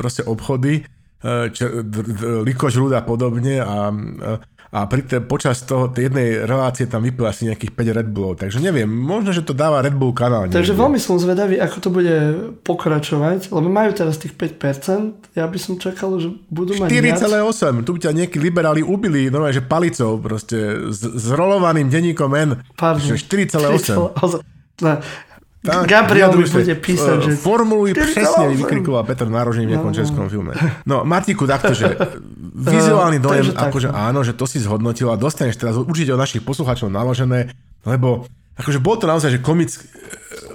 proste obchody, eh, čo, d, d, Ruda a podobne a, a pri te, počas toho, tej jednej relácie tam vypil asi nejakých 5 Red Bullov, takže neviem, možno, že to dáva Red Bull kanál. Takže niekde. veľmi som zvedavý, ako to bude pokračovať, lebo majú teraz tých 5%, ja by som čakal, že budú mať viac. 4,8. Tu by ťa nejakí liberáli ubili, normálne, že palicou, proste, s, s rolovaným denníkom N. Pardon. Že 4,8. 4,8. No, Tak, Gabriel mi bude sa. písať, že... Formuluj 4,8. presne, vykrikoval Peter Nárožný v nejakom českom filme. No, Martiku, takto, že vizuálny Eh, dojem, akože no. áno, že to si zhodnotil a dostaneš teraz určite od našich poslucháčov naložené, lebo akože bolo to naozaj, že komick...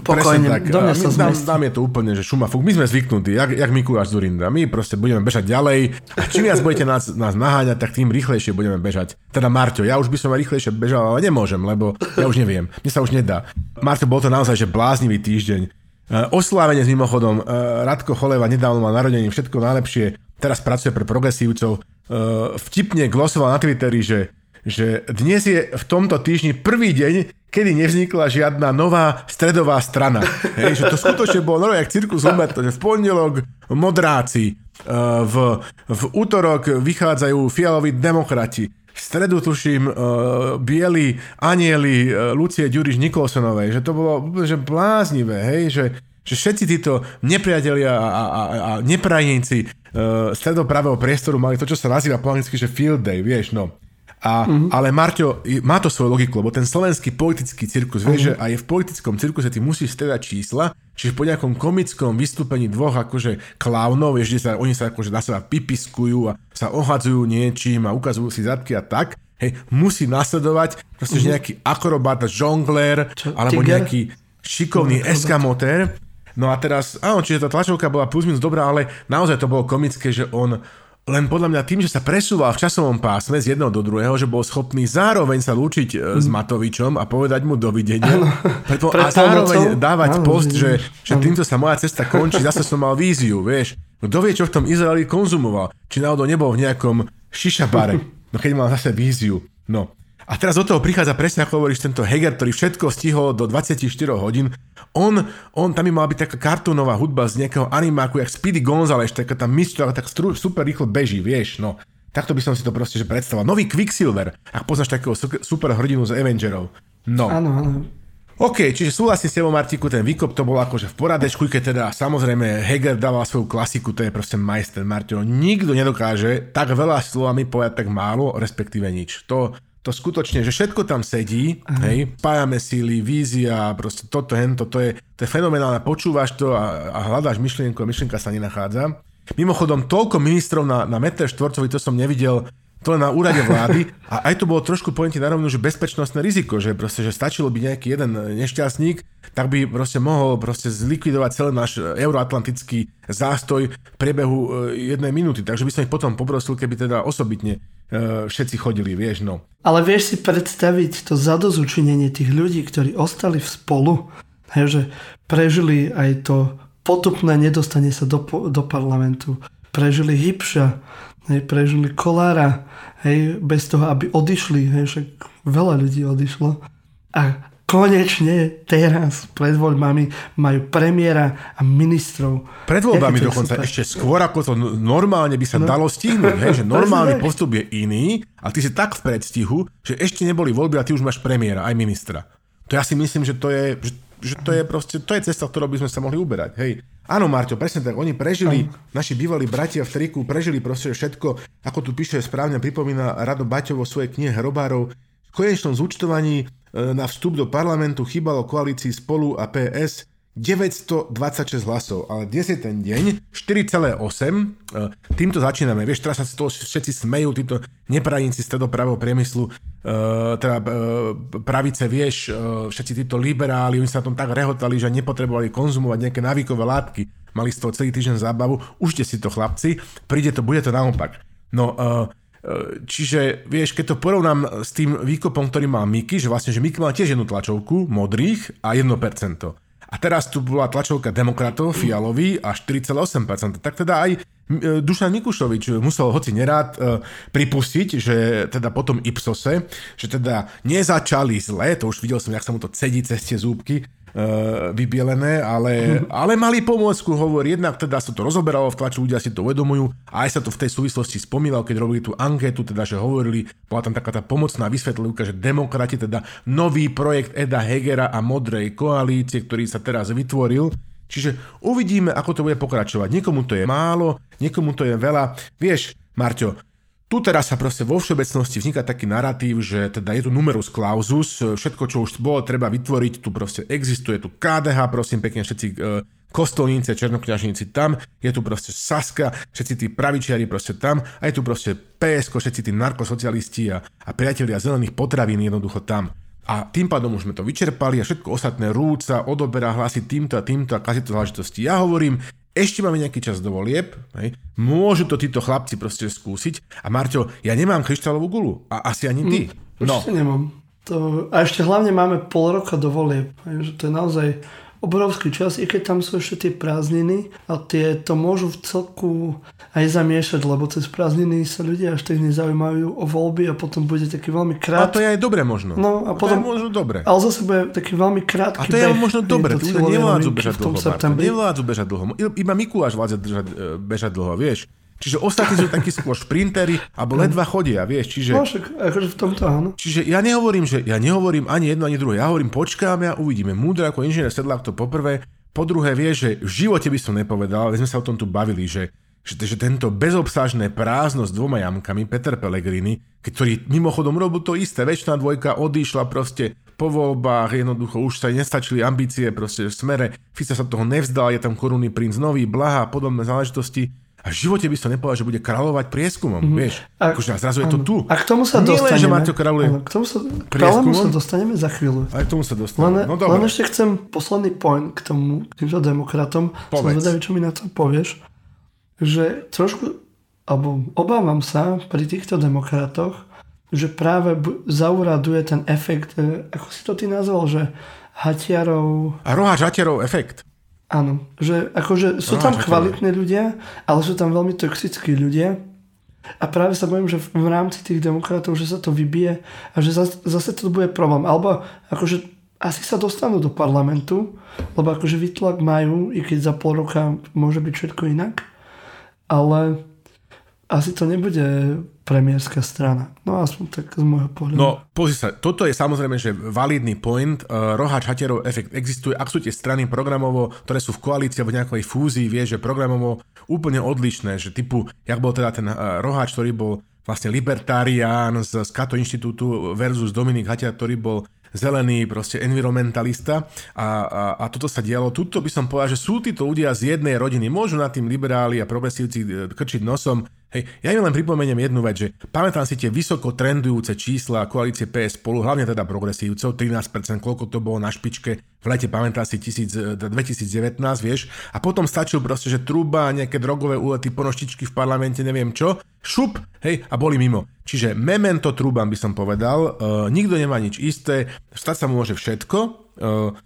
Pokojne, do mňa sa nám, nám, je to úplne, že šuma fuk. My sme zvyknutí, jak, jak Mikuláš Zurinda. My proste budeme bežať ďalej a čím viac budete nás, nás naháňať, tak tým rýchlejšie budeme bežať. Teda Marťo, ja už by som aj rýchlejšie bežal, ale nemôžem, lebo ja už neviem. Mne sa už nedá. Marťo, bol to naozaj, že bláznivý týždeň. Uh, oslávenie s mimochodom, uh, Radko Choleva nedávno mal narodení, všetko najlepšie, teraz pracuje pre progresívcov. Uh, vtipne glosoval na Twitteri, že, že dnes je v tomto týždni prvý deň, kedy nevznikla žiadna nová stredová strana. Hej, že to skutočne bolo normálne jak cirkus Humberto, že v pondelok modráci, uh, v, v útorok vychádzajú fialoví demokrati, v stredu tuším uh, bieli anieli uh, Lucie Ďuriš Nikolsonovej, že to bolo že bláznivé, hej, že, že všetci títo nepriatelia a, a, a neprajníci uh, stredopravého priestoru mali to, čo sa nazýva po anglicky, že field day, vieš, no. A, mm-hmm. Ale Marťo, má to svoju logiku, lebo ten slovenský politický cirkus, vieš, mm-hmm. že aj v politickom cirkuse ty musíš stredať čísla, čiže po nejakom komickom vystúpení dvoch akože klaunov, vieš, sa, oni sa akože na seba pipiskujú a sa ohadzujú niečím a ukazujú si zadky a tak, hej, musí nasledovať proste, mm-hmm. nejaký akrobat, žonglér, Čo, alebo tiger? nejaký šikovný eskamotér. No a teraz, áno, čiže tá tlačovka bola plus minus dobrá, ale naozaj to bolo komické, že on len podľa mňa tým, že sa presúval v časovom pásme z jedného do druhého, že bol schopný zároveň sa lúčiť e, s Matovičom a povedať mu dovidenia. Preto, Pred a zároveň polnocou? dávať Áno, post, že- že, týmto sa moja cesta končí, zase som mal víziu, vieš. Kto vie, čo v tom Izraeli konzumoval? Či náhodou nebol v nejakom šišabare, no keď mal zase víziu. No. A teraz do toho prichádza presne, ako hovoríš, tento Heger, ktorý všetko stihol do 24 hodín. On, on tam by mala byť taká kartúnová hudba z nejakého animáku, jak Speedy Gonzales, taká tá myš, ktorá tak super rýchlo beží, vieš, no. Takto by som si to proste že predstavoval. Nový Quicksilver, ak poznáš takého su- super hrdinu z Avengerov. No. Áno, áno. OK, čiže súhlasím s tebou, Martiku, ten výkop to bol akože v poradečku, keď teda samozrejme Heger dával svoju klasiku, to je proste majster Martino. Nikto nedokáže tak veľa slovami povedať tak málo, respektíve nič. To, to skutočne, že všetko tam sedí, hej, spájame síly, vízia, proste toto, hento, to je, to je fenomenálne, počúvaš to a, a hľadáš myšlienku a myšlienka sa nenachádza. Mimochodom, toľko ministrov na, na meter štvorcový, to som nevidel to len na úrade vlády a aj to bolo trošku poviem ti na rovnu, že bezpečnostné riziko, že proste, že stačilo by nejaký jeden nešťastník, tak by proste mohol proste zlikvidovať celý náš euroatlantický zástoj v priebehu e, jednej minúty. Takže by som ich potom poprosil, keby teda osobitne všetci chodili, vieš, no. Ale vieš si predstaviť to zadozučinenie tých ľudí, ktorí ostali v spolu, hej, že prežili aj to potupné nedostanie sa do, do parlamentu, prežili Hybša, hej, prežili Kolára, hej, bez toho, aby odišli, hej, však veľa ľudí odišlo. A konečne teraz pred voľbami majú premiéra a ministrov. Pred voľbami dokonca super. ešte skôr, ako to normálne by sa no. dalo stihnúť, hej, že normálny postup je iný a ty si tak v predstihu, že ešte neboli voľby a ty už máš premiéra, aj ministra. To ja si myslím, že to je, že, že to je proste, to je cesta, ktorou by sme sa mohli uberať, hej. Áno, Marťo, presne tak. Oni prežili, Aj. naši bývalí bratia v triku, prežili proste všetko, ako tu píše správne, pripomína Rado Baťo vo svojej knihe Hrobárov. V konečnom zúčtovaní E, na vstup do parlamentu chýbalo koalícii Spolu a PS 926 hlasov, ale dnes je ten deň 4,8. E, týmto začíname. Vieš, teraz sa z toho všetci smejú, títo nepravníci stredopravého priemyslu, e, teda pravice, vieš, všetci títo liberáli, oni sa na tom tak rehotali, že nepotrebovali konzumovať nejaké návykové látky. Mali z toho celý týždeň zábavu. Užte si to, chlapci. Príde to, bude to naopak. No, Čiže, vieš, keď to porovnám s tým výkopom, ktorý má Miky, že vlastne, že Miky mal tiež jednu tlačovku, modrých a 1%. A teraz tu bola tlačovka demokratov, fialový a 4,8%. Tak teda aj Dušan Mikušovič musel hoci nerád e, pripustiť, že teda potom Ipsose, že teda nezačali zle, to už videl som, jak sa mu to cedí cez tie zúbky, vybielené, ale, ale mali pomôcku, hovorí, jednak teda sa to rozoberalo v tlači, ľudia si to uvedomujú a aj sa to v tej súvislosti spomínalo, keď robili tú anketu, teda že hovorili, bola tam taká tá pomocná vysvetlivka, že demokrati, teda nový projekt Eda Hegera a Modrej koalície, ktorý sa teraz vytvoril, Čiže uvidíme, ako to bude pokračovať. Niekomu to je málo, niekomu to je veľa. Vieš, Marťo, tu teraz sa proste vo všeobecnosti vzniká taký narratív, že teda je tu numerus clausus, všetko, čo už bolo treba vytvoriť, tu proste existuje, tu KDH, prosím pekne, všetci e, kostolníci, černokňažníci tam, je tu proste Saska, všetci tí pravičiari proste tam, a je tu proste PSK, všetci tí narkosocialisti a, a priatelia zelených potravín jednoducho tam. A tým pádom už sme to vyčerpali a všetko ostatné rúca, odoberá hlasy týmto a týmto a kazí to záležitosti. Ja hovorím, ešte máme nejaký čas do volieb, hej, môžu to títo chlapci proste skúsiť. A Marťo, ja nemám kryštálovú gulu. A asi ani ty. Hm, no. Nemám. To, a ešte hlavne máme pol roka do volieb. Hej, že to je naozaj obrovský čas, i keď tam sú ešte tie prázdniny a tie to môžu v celku aj zamiešať, lebo cez prázdniny sa ľudia až tak nezaujímajú o voľby a potom bude taký veľmi krátky. A to je aj dobre možno. No a, potom, to je možno dobre. Ale zase bude taký veľmi krátky A to je beh, možno dobre, ľudia nevládzu bežať dlho, nevládzu bežať dlho. Iba Mikuláš vládze bežať dlho, vieš. Čiže ostatní sú takí skôr šprintery, alebo ledva chodia, vieš, čiže... No však, akože v tomto áno. Čiže ja nehovorím, že ja nehovorím ani jedno, ani druhé. Ja hovorím, počkáme a uvidíme. Múdro ako inžinier Sedlák to poprvé. Po druhé, vieš, že v živote by som nepovedal, ale sme sa o tom tu bavili, že že, že tento bezobsažné prázdno s dvoma jamkami, Peter Pellegrini, ktorý mimochodom robil to isté, väčšina dvojka odišla proste po voľbách, jednoducho už sa nestačili ambície proste v smere, Fica sa toho nevzdal, je tam korunný princ nový, blaha a podobné záležitosti a v živote by som nepovedal, že bude kráľovať prieskumom, mm-hmm. vieš. A, akože zrazu je to tu. A k tomu sa Nie dostaneme. Len, že kráľuje k tomu sa, prieskumom. sa dostaneme za chvíľu. Aj k tomu sa dostaneme. Len, no, len ešte chcem posledný point k tomu, k týmto demokratom. Povedz. Som zvedavý, čo mi na to povieš. Že trošku, alebo obávam sa pri týchto demokratoch, že práve zauraduje ten efekt, e, ako si to ty nazval, že hatiarov... A roháč hatiarov efekt. Áno, že akože sú no, tam kvalitní ľudia, ale sú tam veľmi toxickí ľudia. A práve sa bojím, že v rámci tých demokratov, že sa to vybije a že zase to bude problém. Alebo akože asi sa dostanú do parlamentu, lebo akože vytlak majú, i keď za pol roka môže byť všetko inak, ale asi to nebude premiérska strana. No aspoň tak z môjho pohľadu. No pozri sa, toto je samozrejme, že validný point. Uh, roháč hatierov efekt existuje. Ak sú tie strany programovo, ktoré sú v koalícii alebo nejakej fúzii, vie, že programovo úplne odlišné, že typu, jak bol teda ten uh, roháč, ktorý bol vlastne libertarián z, z Kato inštitútu versus Dominik Hatia, ktorý bol zelený proste environmentalista a, a, a toto sa dialo. Tuto by som povedal, že sú títo ľudia z jednej rodiny. Môžu na tým liberáli a progresívci e, krčiť nosom, Hej, ja im len pripomeniem jednu vec, že pamätám si tie vysoko trendujúce čísla koalície PS spolu, hlavne teda progresívcov, 13%, koľko to bolo na špičke, v lete pamätám si 1000, 2019, vieš, a potom stačil proste, že truba, nejaké drogové úlety, ponoštičky v parlamente, neviem čo, šup, hej, a boli mimo. Čiže memento trúbam by som povedal, uh, nikto nemá nič isté, stať sa môže všetko, uh,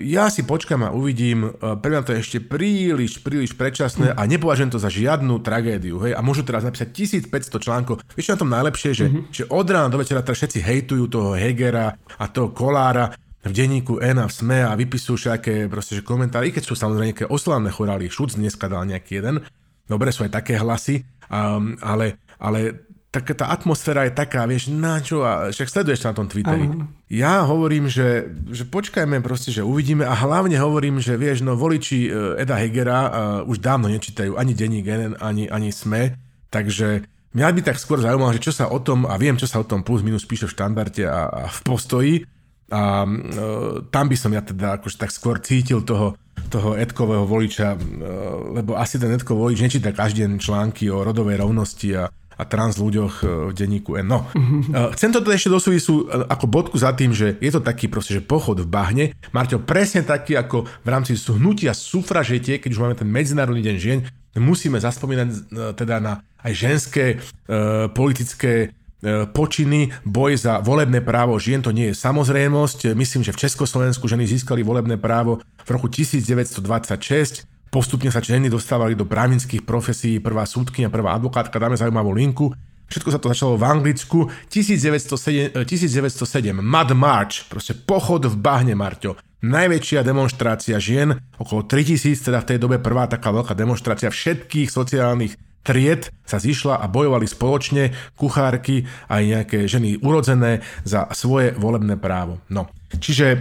ja si počkam a uvidím, e, pre mňa to je ešte príliš, príliš predčasné a nepovažujem to za žiadnu tragédiu. Hej? A môžu teraz napísať 1500 článkov. Vieš na tom najlepšie, že, mm-hmm. že od rána do večera teraz všetci hejtujú toho Hegera a toho Kolára v denníku N a v SME a vypisujú všetké proste, že komentáry, i keď sú samozrejme nejaké oslavné chorály, Šuc dneska dal nejaký jeden, dobre sú aj také hlasy, um, ale, ale taká tá atmosféra je taká, vieš, na čo, a však sleduješ na tom Twitteri. Ano. Ja hovorím, že, že počkajme proste, že uvidíme a hlavne hovorím, že vieš, no voliči e, Eda Hegera uh, už dávno nečítajú ani Denní Genen, ani, ani SME, takže mňa by tak skôr zaujímalo, že čo sa o tom, a viem, čo sa o tom plus minus píše v štandarte a, a v postoji, a uh, tam by som ja teda akože tak skôr cítil toho, toho Edkového voliča, uh, lebo asi ten Edkov volič nečíta každý deň články o rodovej rovnosti a a trans ľuďoch e, v denníku N. No, uh, chcem toto ešte do súvisu e, ako bodku za tým, že je to taký proste, že pochod v bahne. Marťo, presne taký ako v rámci hnutia sufražetie, keď už máme ten Medzinárodný deň žien, musíme zaspomínať teda na aj ženské uh, politické počiny, boj za volebné právo žien, to nie je samozrejmosť. Myslím, že v Československu ženy získali volebné právo v roku 1926 Postupne sa ženy dostávali do právnických profesí, prvá súdkynia, prvá advokátka, dáme zaujímavú linku. Všetko sa to začalo v Anglicku. 1907, 1907 Mad March, proste pochod v bahne, Marťo. Najväčšia demonstrácia žien, okolo 3000, teda v tej dobe prvá taká veľká demonstrácia všetkých sociálnych tried sa zišla a bojovali spoločne, kuchárky aj nejaké ženy urodzené za svoje volebné právo. No, čiže e,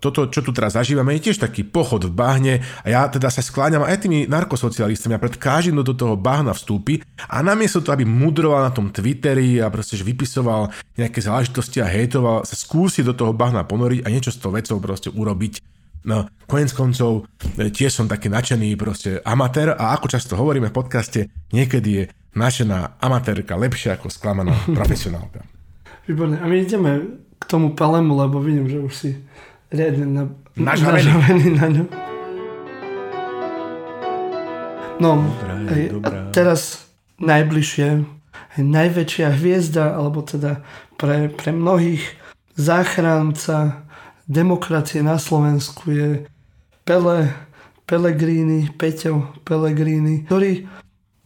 toto, čo tu teraz zažívame, je tiež taký pochod v bahne a ja teda sa skláňam aj tými narkosocialistami a pred každým do toho bahna vstúpi a namiesto toho, aby mudroval na tom Twitteri a proste že vypisoval nejaké záležitosti a hejtoval, sa skúsi do toho bahna ponoriť a niečo s tou vecou proste urobiť No, konec koncov, e, tiež som taký nadšený proste amatér a ako často hovoríme v podcaste, niekedy je nadšená amatérka lepšia ako sklamaná profesionálka. Výborne. A my ideme k tomu palemu, lebo vidím, že už si riadne na, nažavený na ňu. No, dobrá, aj, dobrá. teraz najbližšie, aj najväčšia hviezda, alebo teda pre, pre mnohých záchranca demokracie na Slovensku je Pele, Pelegrini, Peťo Pelegrini, ktorý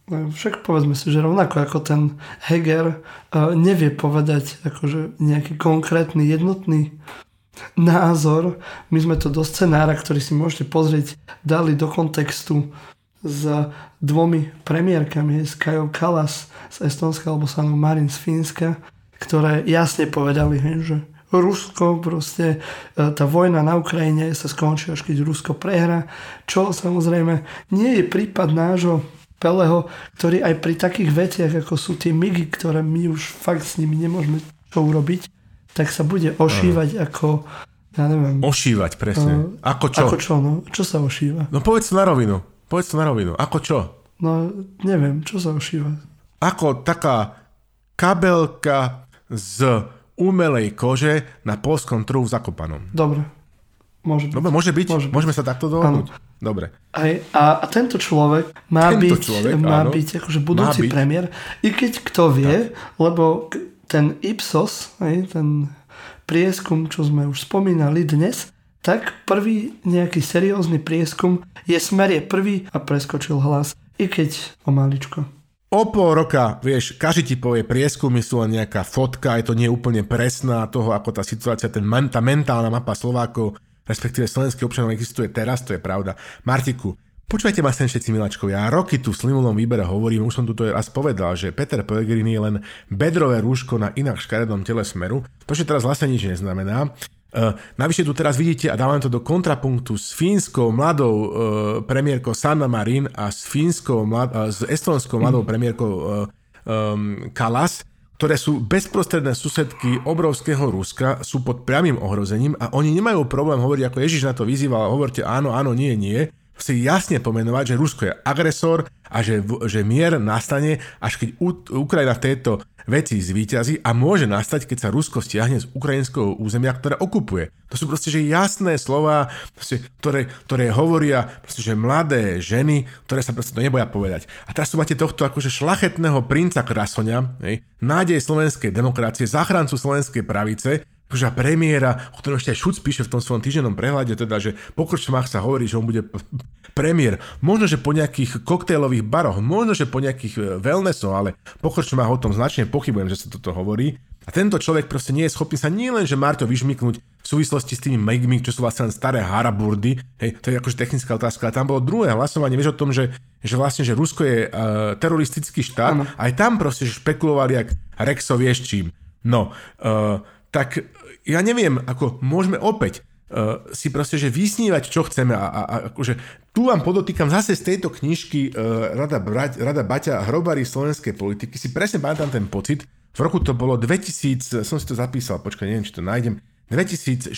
no, však povedzme si, že rovnako ako ten Heger uh, nevie povedať akože nejaký konkrétny jednotný názor. My sme to do scenára, ktorý si môžete pozrieť, dali do kontextu s dvomi premiérkami, s Kajou Kalas z Estonska alebo Sanou Marin z Fínska, ktoré jasne povedali, že Rusko, proste e, tá vojna na Ukrajine sa skončí až keď Rusko prehra, čo samozrejme nie je prípad nášho Peleho, ktorý aj pri takých veciach, ako sú tie migy, ktoré my už fakt s nimi nemôžeme čo urobiť, tak sa bude ošívať uh. ako, ja neviem. Ošívať, presne. Uh, ako čo? Ako čo, no? Čo sa ošíva? No povedz to na rovinu. Povedz to na rovinu. Ako čo? No, neviem, čo sa ošíva. Ako taká kabelka z umelej kože na polskom trhu v Zakopanom. Dobre. Môže byť. Dobre, môže byť? Môže byť. Môžeme sa takto dohodnúť? Dobre. Aj, a, a tento človek má tento byť, človek, má byť akože budúci byť. premiér, i keď kto vie, tak. lebo ten Ipsos, aj, ten prieskum, čo sme už spomínali dnes, tak prvý nejaký seriózny prieskum je smer je prvý a preskočil hlas, i keď o maličko. O pol roka, vieš, každý ti povie prieskumy sú len nejaká fotka, je to nie úplne presná toho, ako tá situácia, ten, tá mentálna mapa Slovákov, respektíve slovenských občanov existuje teraz, to je pravda. Martiku, Počúvajte ma sem všetci miláčkovia, ja roky tu v slimulnom výbere hovorím, už som tu to raz povedal, že Peter Pellegrini je len bedrové rúško na inak škaredom tele smeru, to, že teraz vlastne nič neznamená. Uh, navyše tu teraz vidíte a dávam to do kontrapunktu s fínskou mladou uh, premiérkou Sanna Marin a s fínskou mlad, uh, s estonskou mladou mm. premiérkou uh, um, Kalas, ktoré sú bezprostredné susedky obrovského Ruska, sú pod priamým ohrozením a oni nemajú problém hovoriť, ako Ježiš na to vyzýval, hovorte áno, áno, nie, nie. Si jasne pomenovať, že Rusko je agresor a že, že mier nastane, až keď Ukrajina v tejto veci zvíťazí a môže nastať, keď sa Rusko stiahne z ukrajinského územia, ktoré okupuje. To sú proste že jasné slova, proste, ktoré, ktoré hovoria proste, že mladé ženy, ktoré sa proste to neboja povedať. A teraz tu máte tohto akože šlachetného princa Krasoňa, hej, nádej slovenskej demokracie, záchrancu slovenskej pravice, akože premiéra, o ktorom ešte aj Šuc píše v tom svojom týždennom prehľade, teda, že po krčmách sa hovorí, že on bude premiér. Možno, že po nejakých koktejlových baroch, možno, že po nejakých e, wellnessoch, ale po krčmách o tom značne pochybujem, že sa toto hovorí. A tento človek proste nie je schopný sa nielen, že Marto vyžmyknúť v súvislosti s tými megmi, čo sú vlastne len staré haraburdy, hej, to je akože technická otázka, ale tam bolo druhé hlasovanie, vieš o tom, že, že vlastne, že Rusko je uh, teroristický štát, ano. aj tam proste že špekulovali, jak Rexo vieš čím. No, uh, tak ja neviem, ako môžeme opäť uh, si proste, že vysnívať, čo chceme a, a, akože tu vám podotýkam zase z tejto knižky uh, Rada, Brať, Rada Baťa Hrobary slovenskej politiky, si presne pamätám ten pocit, v roku to bolo 2000, som si to zapísal, počkaj, neviem, či to nájdem, 2016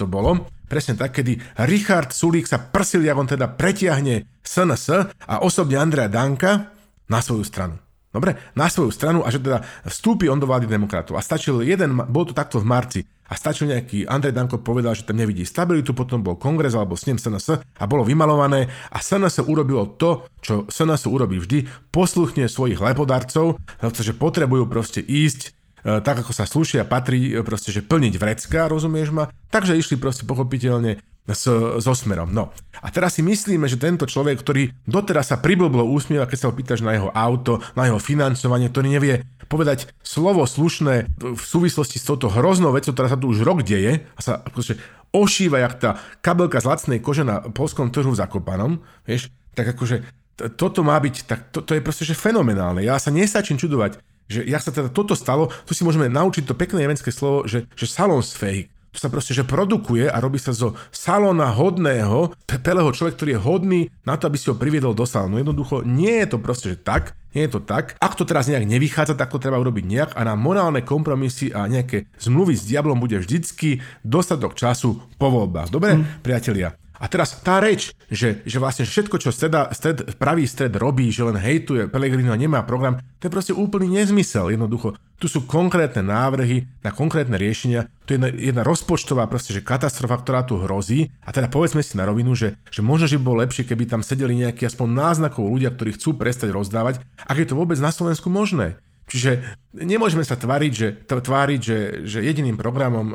to bolo, presne tak, kedy Richard Sulík sa prsil, jak on teda pretiahne SNS a osobne Andrea Danka na svoju stranu. Dobre, na svoju stranu a že teda vstúpi on do vlády demokratov. A stačil jeden, bol to takto v marci, a stačil nejaký, Andrej Danko povedal, že tam nevidí stabilitu, potom bol kongres alebo s ním SNS a bolo vymalované a SNS urobilo to, čo SNS urobí vždy, posluchne svojich lepodarcov, pretože potrebujú proste ísť tak ako sa slúšia, patrí e, proste, že plniť vrecka, rozumieš ma? Takže išli proste pochopiteľne s, so smerom. No. A teraz si myslíme, že tento človek, ktorý doteraz sa priblblo úsmieva, keď sa ho pýtaš na jeho auto, na jeho financovanie, ktorý nevie povedať slovo slušné v súvislosti s touto hroznou vecou, ktorá sa tu už rok deje a sa akože ošíva jak tá kabelka z lacnej kože na polskom trhu v Zakopanom, vieš, tak akože toto má byť, tak to, to je proste že fenomenálne. Ja sa nestačím čudovať, že jak sa teda toto stalo, tu si môžeme naučiť to pekné nemecké slovo, že, že salonsfähig to sa proste, že produkuje a robí sa zo salóna hodného, pepeleho človek, ktorý je hodný na to, aby si ho priviedol do salónu. Jednoducho nie je to proste, že tak, nie je to tak. Ak to teraz nejak nevychádza, tak to treba urobiť nejak a na morálne kompromisy a nejaké zmluvy s diablom bude vždycky dostatok času po voľbách. Dobre, mm. priatelia? A teraz tá reč, že, že vlastne všetko, čo streda, stred, pravý stred robí, že len hejtuje Pelegrino a nemá program, to je proste úplný nezmysel. Jednoducho, tu sú konkrétne návrhy na konkrétne riešenia, tu je jedna, jedna rozpočtová proste, že katastrofa, ktorá tu hrozí. A teda povedzme si na rovinu, že, že možno, že by bolo lepšie, keby tam sedeli nejakí aspoň náznakov ľudia, ktorí chcú prestať rozdávať, ak je to vôbec na Slovensku možné. Čiže nemôžeme sa tváriť, že, tváriť, že, že jediným programom e,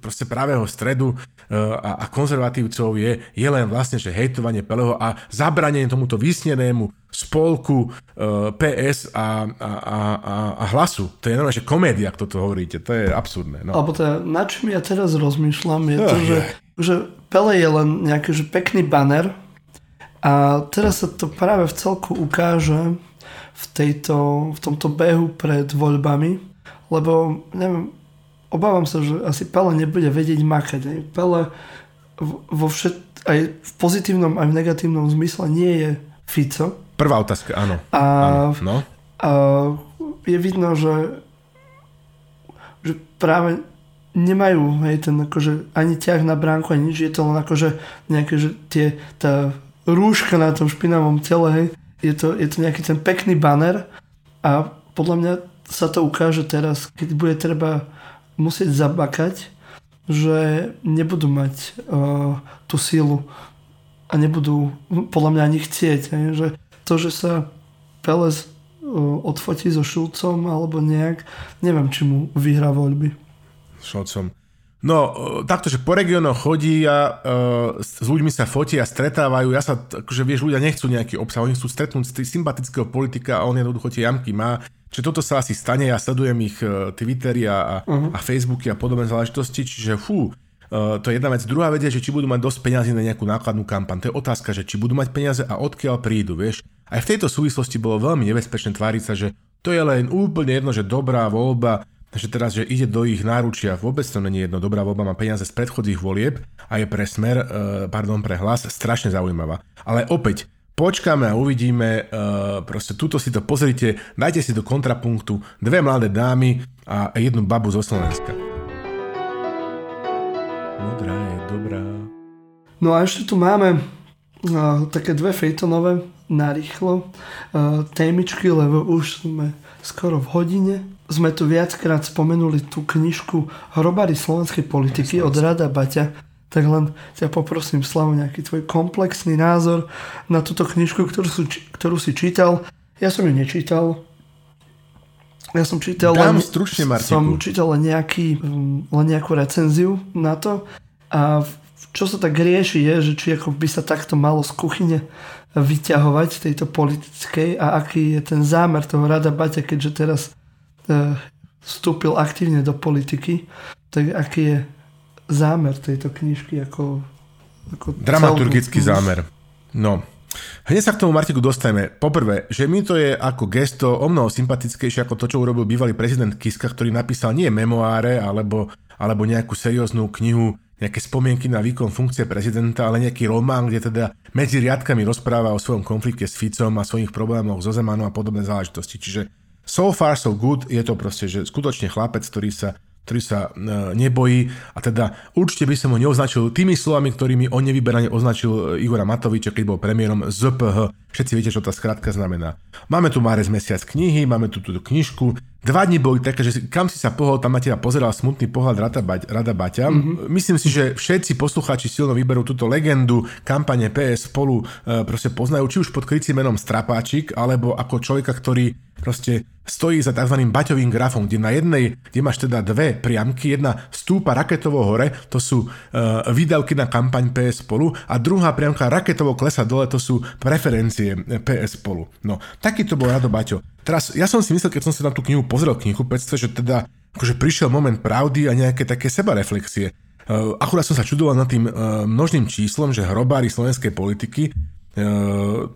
proste pravého stredu e, a, a konzervatívcov je, je len vlastne, že hejtovanie Peleho a zabranenie tomuto vysnenému spolku e, PS a, a, a, a hlasu. To je normálne, že komédia, ak toto hovoríte. To je absurdné. No. Alebo teda, na čím ja teraz rozmýšľam, je to, že, že Pele je len nejaký že pekný banner a teraz sa to práve v celku ukáže, v, tejto, v tomto behu pred voľbami, lebo neviem, obávam sa, že asi Pele nebude vedieť makať. Aj. Pele vo všet, aj v pozitívnom, aj v negatívnom zmysle nie je Fico. Prvá otázka, áno. A, áno. No. a je vidno, že, že práve nemajú hej, ten akože ani ťah na bránku, ani nič, je to len akože nejaké, že tie, tá rúška na tom špinavom tele, hej, je to, je to nejaký ten pekný banner a podľa mňa sa to ukáže teraz, keď bude treba musieť zabakať, že nebudú mať uh, tú sílu a nebudú podľa mňa ani chcieť. Ne? Že to, že sa Peles uh, odfotí so Šulcom alebo nejak, neviem, či mu vyhrá voľby. Šulcom. No, e, takto, že po regiónoch chodí a uh, s ľuďmi sa fotia a stretávajú. Ja sa, akože vieš, ľudia nechcú nejaký obsah, oni chcú stretnúť sympatického politika a on jednoducho tie jamky má. Čiže toto sa asi stane, ja sledujem ich uh, Twittery a, uh-huh. a Facebooky a podobné záležitosti, čiže fú, Uh, to je jedna vec. Druhá vec je, že či budú mať dosť peniazy na nejakú nákladnú kampaň. To je otázka, že či budú mať peniaze a odkiaľ prídu, vieš. Aj v tejto súvislosti bolo veľmi nebezpečné tváriť sa, že to je len úplne jedno, že dobrá voľba, Takže teraz, že ide do ich náručia, vôbec to není jedno. Dobrá voľba má peniaze z predchodzích volieb a je pre smer, uh, pardon, pre hlas strašne zaujímavá. Ale opäť, počkáme a uvidíme, uh, proste túto si to pozrite, dajte si do kontrapunktu dve mladé dámy a jednu babu zo Slovenska. Modrá je dobrá. No a ešte tu máme také dve fejtonové narýchlo témičky, lebo už sme skoro v hodine. Sme tu viackrát spomenuli tú knižku Hrobary slovenskej politiky od Rada Baťa. Tak len ťa poprosím, Slavo, nejaký tvoj komplexný názor na túto knižku, ktorú, sú, ktorú si čítal. Ja som ju nečítal, ja som čítal Dám len, stručne, som čítal len, nejaký, len nejakú recenziu na to a čo sa tak rieši je, že či ako by sa takto malo z kuchyne vyťahovať tejto politickej a aký je ten zámer toho Rada Baťa, keďže teraz vstúpil aktívne do politiky, tak aký je zámer tejto knižky ako, ako Dramaturgický celú... zámer. No, Hneď sa k tomu Martiku dostajeme. Poprvé, že mi to je ako gesto o mnoho sympatickejšie ako to, čo urobil bývalý prezident Kiska, ktorý napísal nie memoáre alebo, alebo nejakú serióznu knihu, nejaké spomienky na výkon funkcie prezidenta, ale nejaký román, kde teda medzi riadkami rozpráva o svojom konflikte s Ficom a svojich problémoch so Zemanom a podobné záležitosti. Čiže so far so good je to proste, že skutočne chlapec, ktorý sa ktorý sa e, nebojí a teda určite by som ho neoznačil tými slovami, ktorými on nevyberane označil e, Igora Matoviča, keď bol premiérom ZPH. Všetci viete, čo tá skratka znamená. Máme tu Márez mesiac knihy, máme tu túto knižku. Dva dní boli také, že kam si sa pohol, tam na teba pozeral smutný pohľad Rada, Bať, Rada Baťa. Mm-hmm. Myslím si, že všetci poslucháči silno vyberú túto legendu kampane PS spolu e, proste poznajú, či už pod krycím menom Strapáčik, alebo ako človeka, ktorý proste stojí za tzv. baťovým grafom, kde na jednej, kde máš teda dve priamky, jedna stúpa raketovo hore, to sú uh, výdavky na kampaň PS spolu a druhá priamka raketovo klesa dole, to sú preferencie PS spolu. No, taký to bol Rado Baťo. Teraz, ja som si myslel, keď som sa na tú knihu pozrel, knihu pectve, že teda akože prišiel moment pravdy a nejaké také sebareflexie. Uh, akurát som sa čudoval nad tým uh, množným číslom, že hrobári slovenskej politiky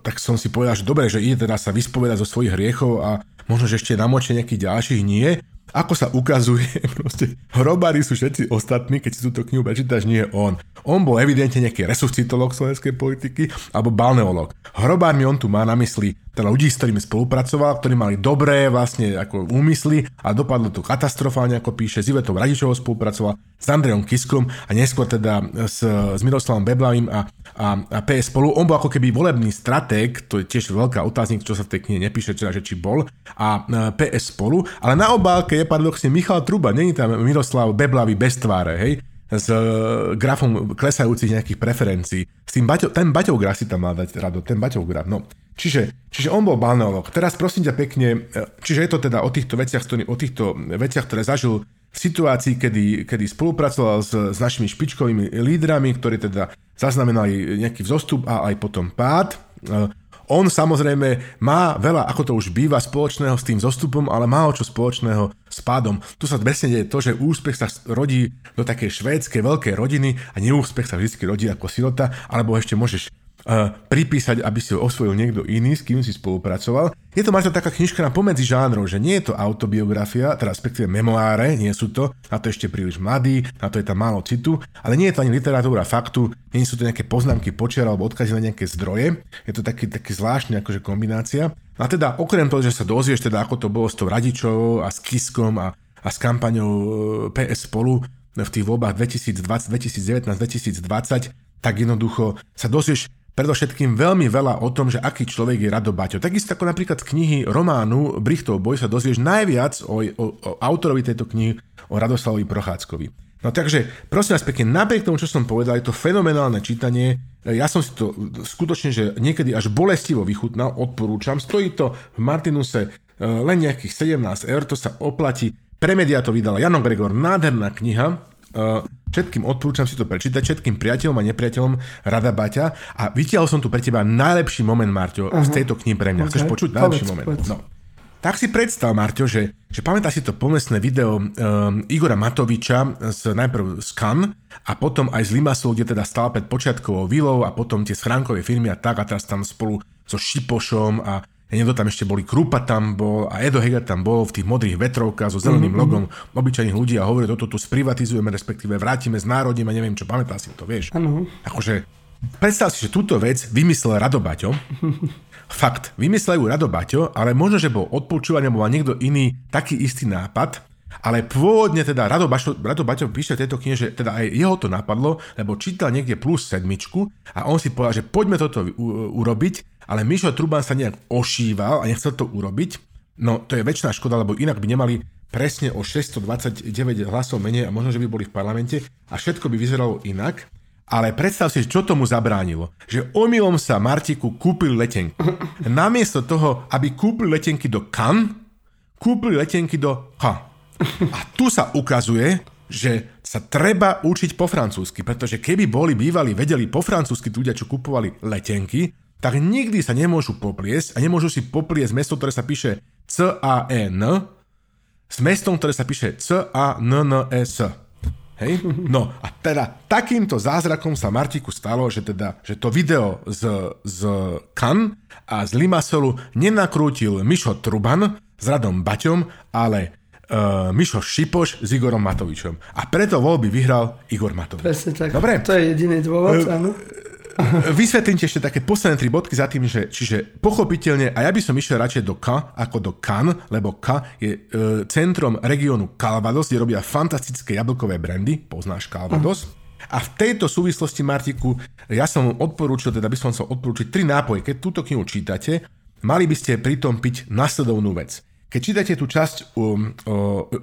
tak som si povedal, že dobre, že ide teda sa vyspovedať zo svojich hriechov a možno, že ešte namočie nejakých ďalších nie. Ako sa ukazuje, proste hrobári sú všetci ostatní, keď si túto knihu prečítaš, nie on. On bol evidentne nejaký resuscitolog slovenskej politiky alebo balneolog. Hrobármi on tu má na mysli teda ľudí, s ktorými spolupracoval, ktorí mali dobré vlastne ako úmysly a dopadlo to katastrofálne, ako píše. S Ivetou Radičovou spolupracoval, s Andrejom Kiskom a neskôr teda s, s Miroslavom Beblavým a, a, a PS spolu. On bol ako keby volebný stratég, to je tiež veľká otáznik, čo sa v tej knihe nepíše, teda, že či bol, a PS spolu, ale na obálke je paradoxne Michal Truba, není tam Miroslav Beblavý bez tváre, hej? S e, grafom klesajúcich nejakých preferencií. S tým Baťo, ten Baťov graf si tam mal dať rado, ten Baťov graf. No. Čiže, čiže on bol balneolog. Teraz prosím ťa pekne, e, čiže je to teda o týchto veciach, o týchto veciach, ktoré zažil v situácii, kedy, kedy spolupracoval s, s našimi špičkovými lídrami, ktorí teda zaznamenali nejaký vzostup a aj potom pád. On samozrejme má veľa, ako to už býva, spoločného s tým zostupom, ale málo čo spoločného s pádom. Tu sa presne deje to, že úspech sa rodí do takej švédskej veľkej rodiny a neúspech sa vždy rodí ako silota, alebo ešte môžeš pripísať, aby si ho osvojil niekto iný, s kým si spolupracoval. Je to máte taká knižka na pomedzi žánrov, že nie je to autobiografia, teda respektíve memoáre, nie sú to, na to ešte príliš mladý, na to je tam málo citu, ale nie je to ani literatúra faktu, nie sú to nejaké poznámky počiar alebo odkazy na nejaké zdroje, je to taký, taký zvláštny akože kombinácia. A teda okrem toho, že sa dozvieš teda ako to bolo s tou Radičovou a s Kiskom a, a s kampaňou e, PS spolu v tých voľbách 2020, 2019, 2020, tak jednoducho sa dozvieš predovšetkým veľmi veľa o tom, že aký človek je Rado Baťo. Takisto ako napríklad z knihy románu Brichtov boj sa dozvieš najviac o, o, o autorovi tejto knihy, o Radoslavovi Prochádzkovi. No takže, prosím vás pekne, napriek tomu, čo som povedal, je to fenomenálne čítanie. Ja som si to skutočne, že niekedy až bolestivo vychutnal, odporúčam. Stojí to v Martinuse e, len nejakých 17 eur, to sa oplatí. Pre media to vydala Jano Gregor, nádherná kniha. Uh, všetkým odporúčam si to prečítať, všetkým priateľom a nepriateľom Rada Baťa a vytiahol som tu pre teba najlepší moment, Marťo, uh-huh. z tejto knihy pre mňa. Okay. Chceš počuť najlepší povedz, moment? Povedz. No. Tak si predstav, Marťo, že, že pamätáš si to pomestné video um, Igora Matoviča z, najprv z Cannes a potom aj z Limassol, kde teda stál pred počiatkovou vilou a potom tie schránkové firmy a tak a teraz tam spolu so Šipošom a neviem, tam ešte boli, Krupa tam bol a Edo Heger tam bol v tých modrých vetrovkách so zeleným mm-hmm. logom obyčajných ľudí a hovorí, toto tu sprivatizujeme, respektíve vrátime, znárodíme, neviem čo, pamätá si to, vieš. Ano. Akože, predstav si, že túto vec vymyslel Rado Baťo. Fakt, vymyslel ju Rado Baťo, ale možno, že bol odpočúvaný, alebo niekto iný taký istý nápad, Ale pôvodne teda Rado, Bašo, Rado Baťo píše v tejto knihe, že teda aj jeho to napadlo, lebo čítal niekde plus sedmičku a on si povedal, že poďme toto u- urobiť, ale Mišo Truban sa nejak ošíval a nechcel to urobiť. No to je väčšiná škoda, lebo inak by nemali presne o 629 hlasov menej a možno, že by boli v parlamente a všetko by vyzeralo inak. Ale predstav si, čo tomu zabránilo. Že omylom sa Martiku kúpili letenky. Namiesto toho, aby kúpili letenky do Cannes, kúpili letenky do H. A tu sa ukazuje, že sa treba učiť po francúzsky, pretože keby boli bývali, vedeli po francúzsky ľudia, čo kupovali letenky, tak nikdy sa nemôžu popliesť a nemôžu si popliesť mesto, ktoré sa píše C-A-N s mestom, ktoré sa píše C-A-N-N-E-S. Hej? No a teda takýmto zázrakom sa Martiku stalo, že, teda, že to video z, z Kan a z Limasolu nenakrútil Mišo Truban s Radom Baťom, ale uh, Mišo Šipoš s Igorom Matovičom. A preto voľby vyhral Igor Matovič. Presne tak. Dobre. To je jediný dôvod, uh, áno. Vysvetlím ti ešte také posledné tri bodky za tým, že čiže pochopiteľne, a ja by som išiel radšej do K ako do Kan, lebo K je e, centrom regiónu Calvados, kde robia fantastické jablkové brandy, poznáš Calvados. Uh. A v tejto súvislosti, Martiku, ja som odporúčil, teda by som sa odporúčiť tri nápoje. Keď túto knihu čítate, mali by ste pritom piť nasledovnú vec. Keď čítate tú časť o, o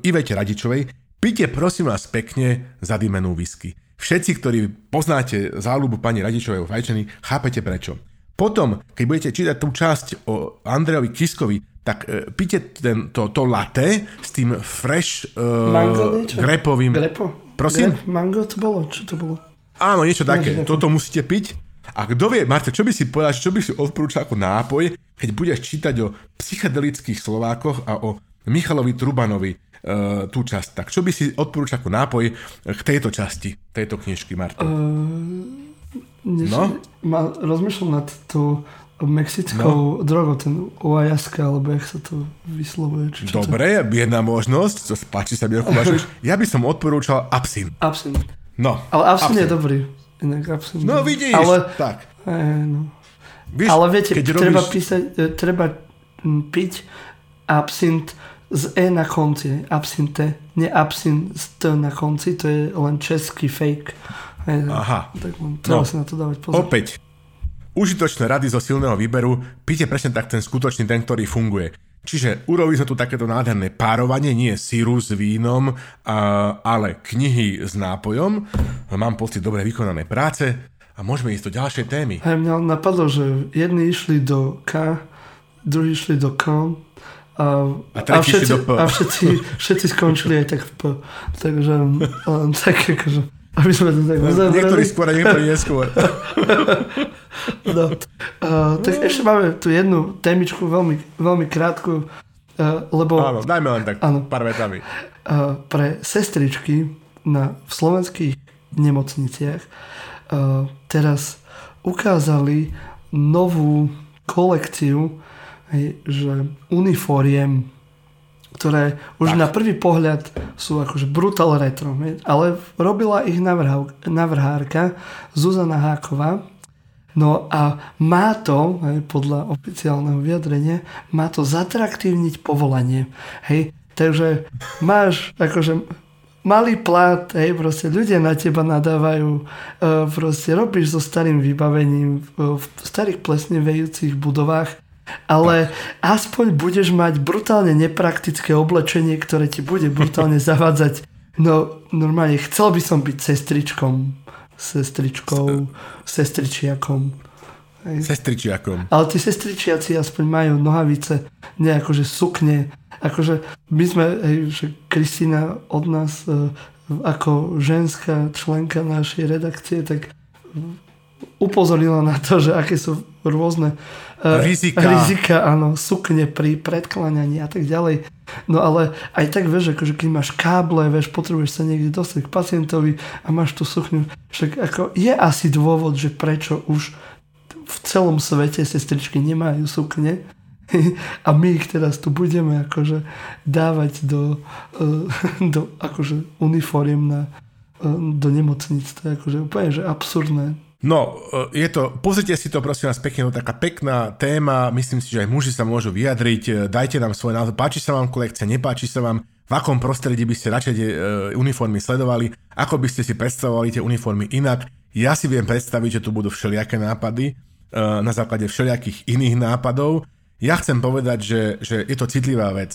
Ivete Radičovej, pite prosím vás pekne zadýmenú whisky. Všetci, ktorí poznáte záľubu pani Radičovej o fajčení, chápete prečo. Potom, keď budete čítať tú časť o Andrejovi Kiskovi, tak e, pite ten, to, to latte s tým fresh uh, Mango grepovým... Grepo? Prosím? Grep, mango to bolo? Čo to bolo? Áno, niečo také. Toto musíte piť. A kto vie, Marte, čo by si povedal, čo by si odporúčal ako nápoj, keď budeš čítať o psychedelických Slovákoch a o Michalovi Trubanovi, tú časť. Tak čo by si odporúčal ako nápoj k tejto časti, tejto knižky, Marta? Uh, no? Ma, rozmýšľam nad tou mexickou no. drogou, ten Oajaska, alebo jak sa to vyslovuje. Či čo Dobre, to... jedna možnosť, to páči sa mi, ako Ja by som odporúčal absint. Absint. No. Ale absint, absint. je dobrý. Inak absint. No vidíš, ale, tak. Eh, no. Víš, ale viete, treba robíš... písať, e, treba piť absint z E na konci, absinte, nie absint T na konci, to je len český fake. Aha. Tak treba no, si na to dávať pozor. Opäť, užitočné rady zo silného výberu, píte presne tak ten skutočný, ten, ktorý funguje. Čiže urobili sme tu takéto nádherné párovanie, nie síru s vínom, ale knihy s nápojom. Mám pocit dobre vykonané práce a môžeme ísť do ďalšej témy. Hej, mňa napadlo, že jedni išli do K, druhí išli do K, a, a, a, všetci, a všetci, všetci skončili aj tak v P. Takže len tak akože, aby sme to tak uzavreli. Niektorí skôr niektorí neskôr. no. Uh, tak ešte máme tu jednu témičku, veľmi, veľmi krátku, uh, lebo... Áno, dajme len tak áno, pár vetami. Uh, pre sestričky na, v slovenských nemocniciach uh, teraz ukázali novú kolekciu hej, že uniforiem, ktoré už tak. na prvý pohľad sú akože brutal retro, hej, ale robila ich navrhárka Zuzana Háková, No a má to, hej, podľa oficiálneho vyjadrenia, má to zatraktívniť povolanie. Hej, takže máš akože malý plat, hej, proste ľudia na teba nadávajú, e, proste robíš so starým vybavením v, v starých plesnevejúcich budovách ale aspoň budeš mať brutálne nepraktické oblečenie, ktoré ti bude brutálne zavádzať. No normálne, chcel by som byť sestričkom, sestričkou, sestričiakom. Sestričiakom. Ale tí sestričiaci aspoň majú nohavice, nie akože sukne. Akože my sme, hej, že Kristina od nás e, ako ženská členka našej redakcie, tak upozornila na to, že aké sú rôzne uh, rizika. rizika, áno, sukne pri predkláňaní a tak ďalej. No ale aj tak vieš, akože keď máš káble, vieš, potrebuješ sa niekde dostať k pacientovi a máš tú sukňu, však ako je asi dôvod, že prečo už v celom svete sestričky nemajú sukne a my ich teraz tu budeme akože dávať do, uh, do akože uniforiem na, uh, do nemocnic. To je akože úplne že absurdné. No, e, je to, pozrite si to prosím vás pekne, no taká pekná téma, myslím si, že aj muži sa môžu vyjadriť, e, dajte nám svoj názor, páči sa vám kolekcia, nepáči sa vám, v akom prostredí by ste radšej tie e, uniformy sledovali, ako by ste si predstavovali tie uniformy inak. Ja si viem predstaviť, že tu budú všelijaké nápady na základe všelijakých iných nápadov. Ja chcem povedať, že, že je to citlivá vec.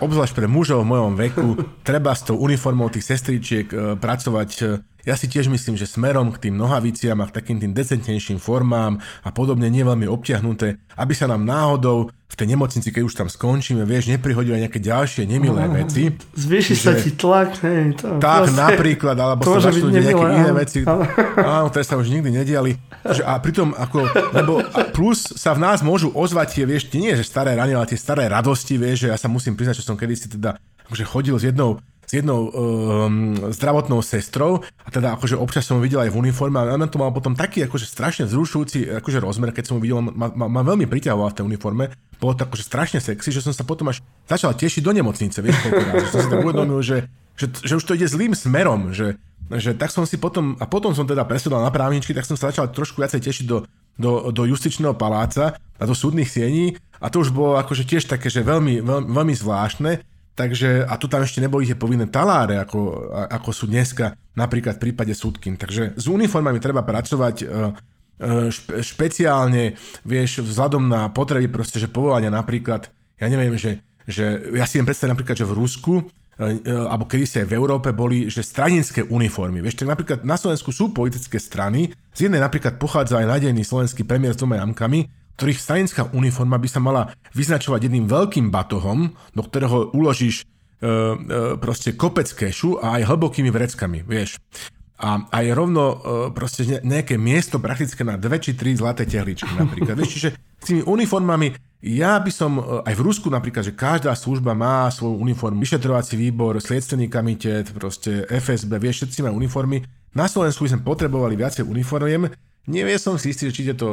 Obzvlášť pre mužov v mojom veku treba s tou uniformou tých sestričiek pracovať ja si tiež myslím, že smerom k tým nohaviciam a k takým tým decentnejším formám a podobne nie veľmi obťahnuté, aby sa nám náhodou v tej nemocnici, keď už tam skončíme, vieš, neprihodili nejaké ďalšie nemilé veci. Zvýši sa ti tlak, hej. To, tak proste, napríklad, alebo sa začnú nejaké iné veci. Ale... Áno, ktoré sa už nikdy nediali. A pritom, ako, lebo plus sa v nás môžu ozvať tie, vieš, nie že staré rany, ale tie staré radosti, vieš, že ja sa musím priznať, že som kedysi teda akože chodil s jednou s jednou um, zdravotnou sestrou a teda akože občas som videl aj v uniforme a ona to mal potom taký akože strašne vzrušujúci akože rozmer, keď som ho videl, ma, ma, ma veľmi priťahoval v tej uniforme, bolo to akože strašne sexy, že som sa potom až začal tešiť do nemocnice, vieš, koľko že som si tak uvedomil, že, že, že už to ide zlým smerom, že, že tak som si potom, a potom som teda presedal na právničky, tak som sa začal trošku viacej tešiť do, do, do justičného paláca a do súdnych siení. A to už bolo akože tiež také, že veľmi, veľmi, veľmi zvláštne, Takže, a tu tam ešte neboli tie povinné taláre, ako, ako sú dneska napríklad v prípade súdkin. Takže s uniformami treba pracovať e, e, špe, špeciálne, vieš, vzhľadom na potreby proste, že povolania napríklad, ja neviem, že, že ja si viem predstaviť napríklad, že v Rusku e, alebo kedy sa aj v Európe boli, že stranické uniformy. Vieš, tak napríklad na Slovensku sú politické strany, z jednej napríklad pochádza aj nadejný slovenský premiér s dvoma jamkami, ktorých stranická uniforma by sa mala vyznačovať jedným veľkým batohom, do ktorého uložíš e, e, proste kopec kešu a aj hlbokými vreckami, vieš. A aj rovno e, proste nejaké miesto praktické na dve či tri zlaté tehličky napríklad. Vieš, čiže s tými uniformami ja by som, e, aj v Rusku napríklad, že každá služba má svoju uniformu, vyšetrovací výbor, sliedstvený komitet, proste FSB, vieš, všetci majú uniformy. Na Slovensku by sme potrebovali viacej uniformiem, Nevie som si istý, či tieto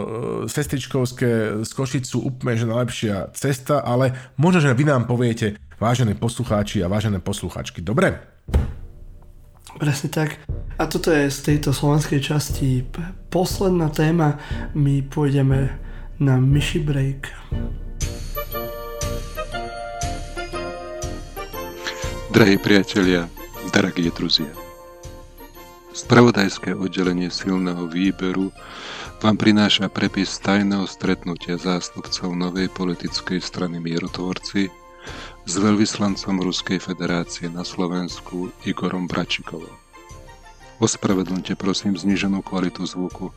sestričkovské z Košic sú úplne že najlepšia cesta, ale možno, že vy nám poviete, vážené poslucháči a vážené poslucháčky. Dobre? Presne tak. A toto je z tejto slovenskej časti posledná téma. My pôjdeme na myši break. Drahí priatelia, drahí druzie, Spravodajské oddelenie silného výberu vám prináša prepis tajného stretnutia zástupcov novej politickej strany Mierotvorci s veľvyslancom Ruskej federácie na Slovensku Igorom Bračikovom. Ospravedlňte prosím zniženú kvalitu zvuku.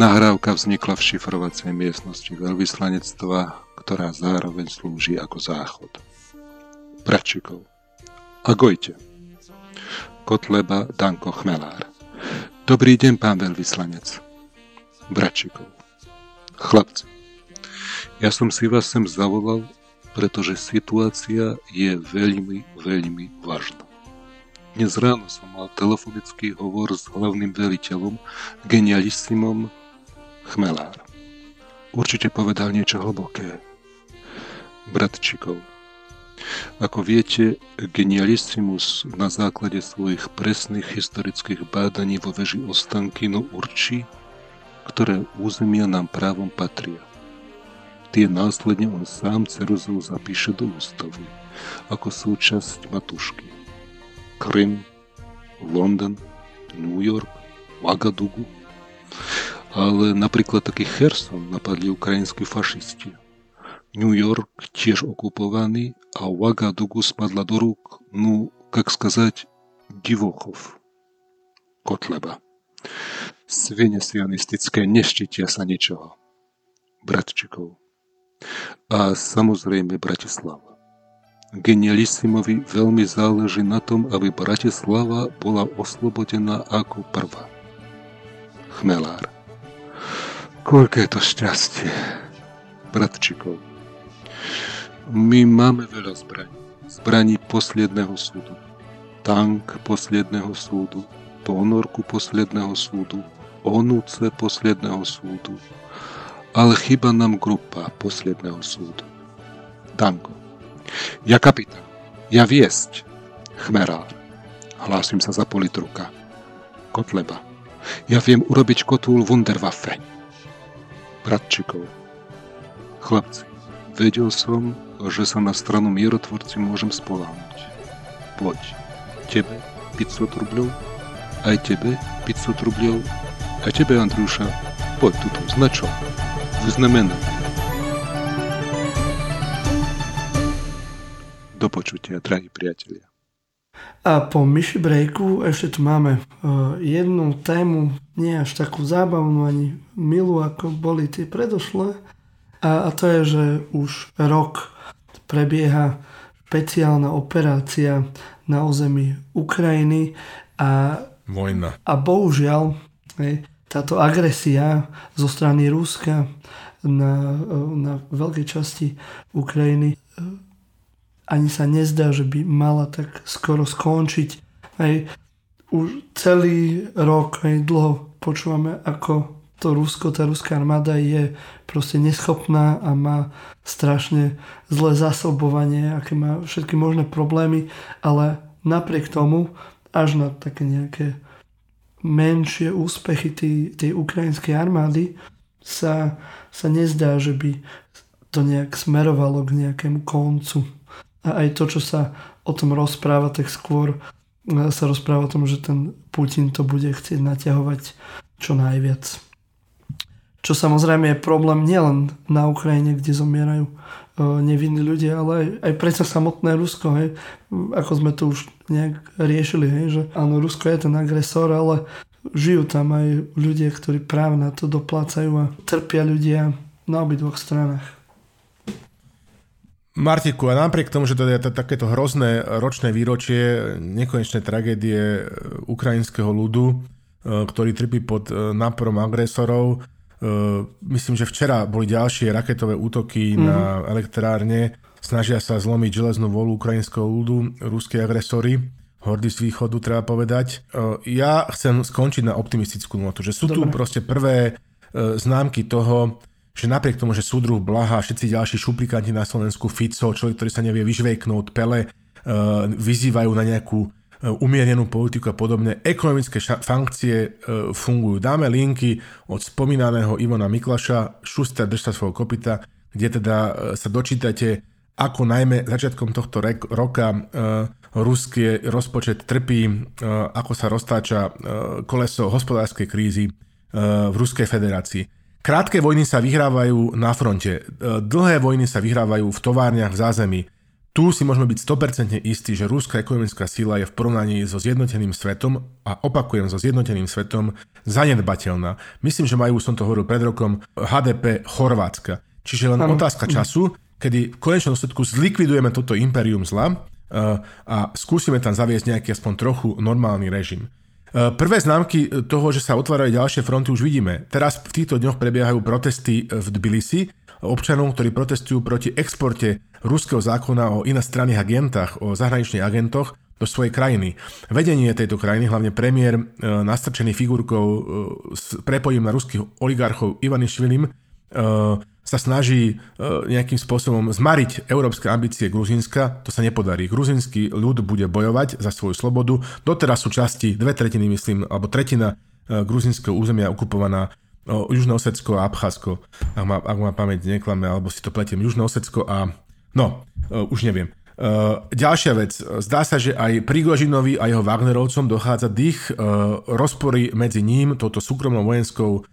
Nahrávka vznikla v šifrovacej miestnosti veľvyslanectva, ktorá zároveň slúži ako záchod. Bračikov. Agojte. Kotleba Danko Chmelár. Dobrý deň, pán veľvyslanec. Bračikov. Chlapci, ja som si vás sem zavolal, pretože situácia je veľmi, veľmi vážna. Dnes ráno som mal telefonický hovor s hlavným veliteľom, genialissimom Chmelár. Určite povedal niečo hlboké. Bratčikov, ako viete, genialissimus na základe svojich presných historických bádaní vo veži Ostankino určí, ktoré územia nám právom patria. Tie následne on sám ceruzou zapíše do ústavy, ako súčasť matušky. Krym, London, New York, Wagadugu, ale napríklad taký Kherson napadli ukrajinskí fašisti – New York tiež okupovaný, а Уагадугу spadla do rúk, ну, как сказать, divochov. Kotleba. Svine sionistické neštítia sa ničoho. Bratčikov. A samozrejme Bratislava. Genialissimovi veľmi záleží na tom, aby Bratislava bola oslobodená ako prvá. Chmelár. Koľko je to šťastie. Bratčikov my máme veľa zbraní. Zbraní posledného súdu. Tank posledného súdu. Ponorku posledného súdu. Onúce posledného súdu. Ale chyba nám grupa posledného súdu. Danko. Ja kapitán. Ja viesť. Chmerár. Hlásim sa za politruka. Kotleba. Ja viem urobiť kotúl Wunderwaffe. Bratčikov. Chlapci, vedel som, že sa na stranu mierotvorci môžem spoláhnuť. Poď, tebe 500 rubľov, aj tebe 500 rubľov, a tebe Andrúša, poď tuto, značo, znamená. Do počutia, drahí priatelia. A po myši breaku ešte tu máme uh, jednu tému, nie až takú zábavnú ani milú, ako boli tie predošlé. A, a to je, že už rok prebieha špeciálna operácia na území Ukrajiny a, Vojna. a bohužiaľ táto agresia zo strany Ruska na, na veľkej časti Ukrajiny ani sa nezdá, že by mala tak skoro skončiť. Aj už celý rok, aj dlho počúvame, ako to Rusko, tá ruská armáda je proste neschopná a má strašne zlé zásobovanie, aké má všetky možné problémy, ale napriek tomu až na také nejaké menšie úspechy tej, tej ukrajinskej armády sa, sa nezdá, že by to nejak smerovalo k nejakému koncu a aj to, čo sa o tom rozpráva, tak skôr e, sa rozpráva o tom, že ten Putin to bude chcieť naťahovať čo najviac. Čo samozrejme je problém nielen na Ukrajine, kde zomierajú e, nevinní ľudia, ale aj, aj predsa samotné Rusko, hej, ako sme to už nejak riešili, hej, že áno, Rusko je ten agresor, ale žijú tam aj ľudia, ktorí práve na to doplácajú a trpia ľudia na obidvoch stranách. Martiku, a napriek tomu, že to je takéto hrozné ročné výročie, nekonečné tragédie e, ukrajinského ľudu, e, ktorý trpí pod náporom agresorov, myslím, že včera boli ďalšie raketové útoky mm-hmm. na elektrárne, snažia sa zlomiť železnú volu ukrajinského ľudu, ruské agresory, hordy z východu, treba povedať. Ja chcem skončiť na optimistickú notu, že sú Dobre. tu proste prvé známky toho, že napriek tomu, že súdruh Blaha všetci ďalší šuplikanti na Slovensku, Fico, človek, ktorý sa nevie vyžvejknúť, Pele, vyzývajú na nejakú umiernenú politiku a podobne. Ekonomické sankcie uh, fungujú. Dáme linky od spomínaného Ivona Miklaša, Šuster držta svojho kopita, kde teda sa dočítate, ako najmä začiatkom tohto rek- roka uh, ruský rozpočet trpí, uh, ako sa roztáča uh, koleso hospodárskej krízy v Ruskej federácii. Krátke vojny sa vyhrávajú na fronte, e, dlhé vojny sa vyhrávajú v továrniach v zázemí. Tu si môžeme byť 100% istí, že rúská ekonomická sila je v porovnaní so zjednoteným svetom, a opakujem, so zjednoteným svetom, zanedbateľná. Myslím, že majú, som to hovoril pred rokom, HDP Chorvátska. Čiže len ano. otázka času, kedy v konečnom dôsledku zlikvidujeme toto imperium zla e, a skúsime tam zaviesť nejaký aspoň trochu normálny režim. Eh, prvé známky toho, že sa otvárajú ďalšie fronty už vidíme. Teraz v týchto dňoch prebiehajú protesty v Tbilisi občanov, ktorí protestujú proti exporte ruského zákona o inostranných agentách, o zahraničných agentoch do svojej krajiny. Vedenie tejto krajiny, hlavne premiér eh, nastrčený figurkou eh, s prepojím na ruských oligarchov Ivanišvilim, sa snaží nejakým spôsobom zmariť európske ambície Gruzínska, to sa nepodarí. Gruzínsky ľud bude bojovať za svoju slobodu. Doteraz sú časti, dve tretiny myslím, alebo tretina gruzínskeho územia okupovaná Južné Osecko a Abcházsko, ak ma, ak ma pamäť neklame, alebo si to pletiem, Južné Osecko a... No, už neviem. ďalšia vec. Zdá sa, že aj Prigožinovi a jeho Wagnerovcom dochádza dých rozpory medzi ním, touto súkromnou vojenskou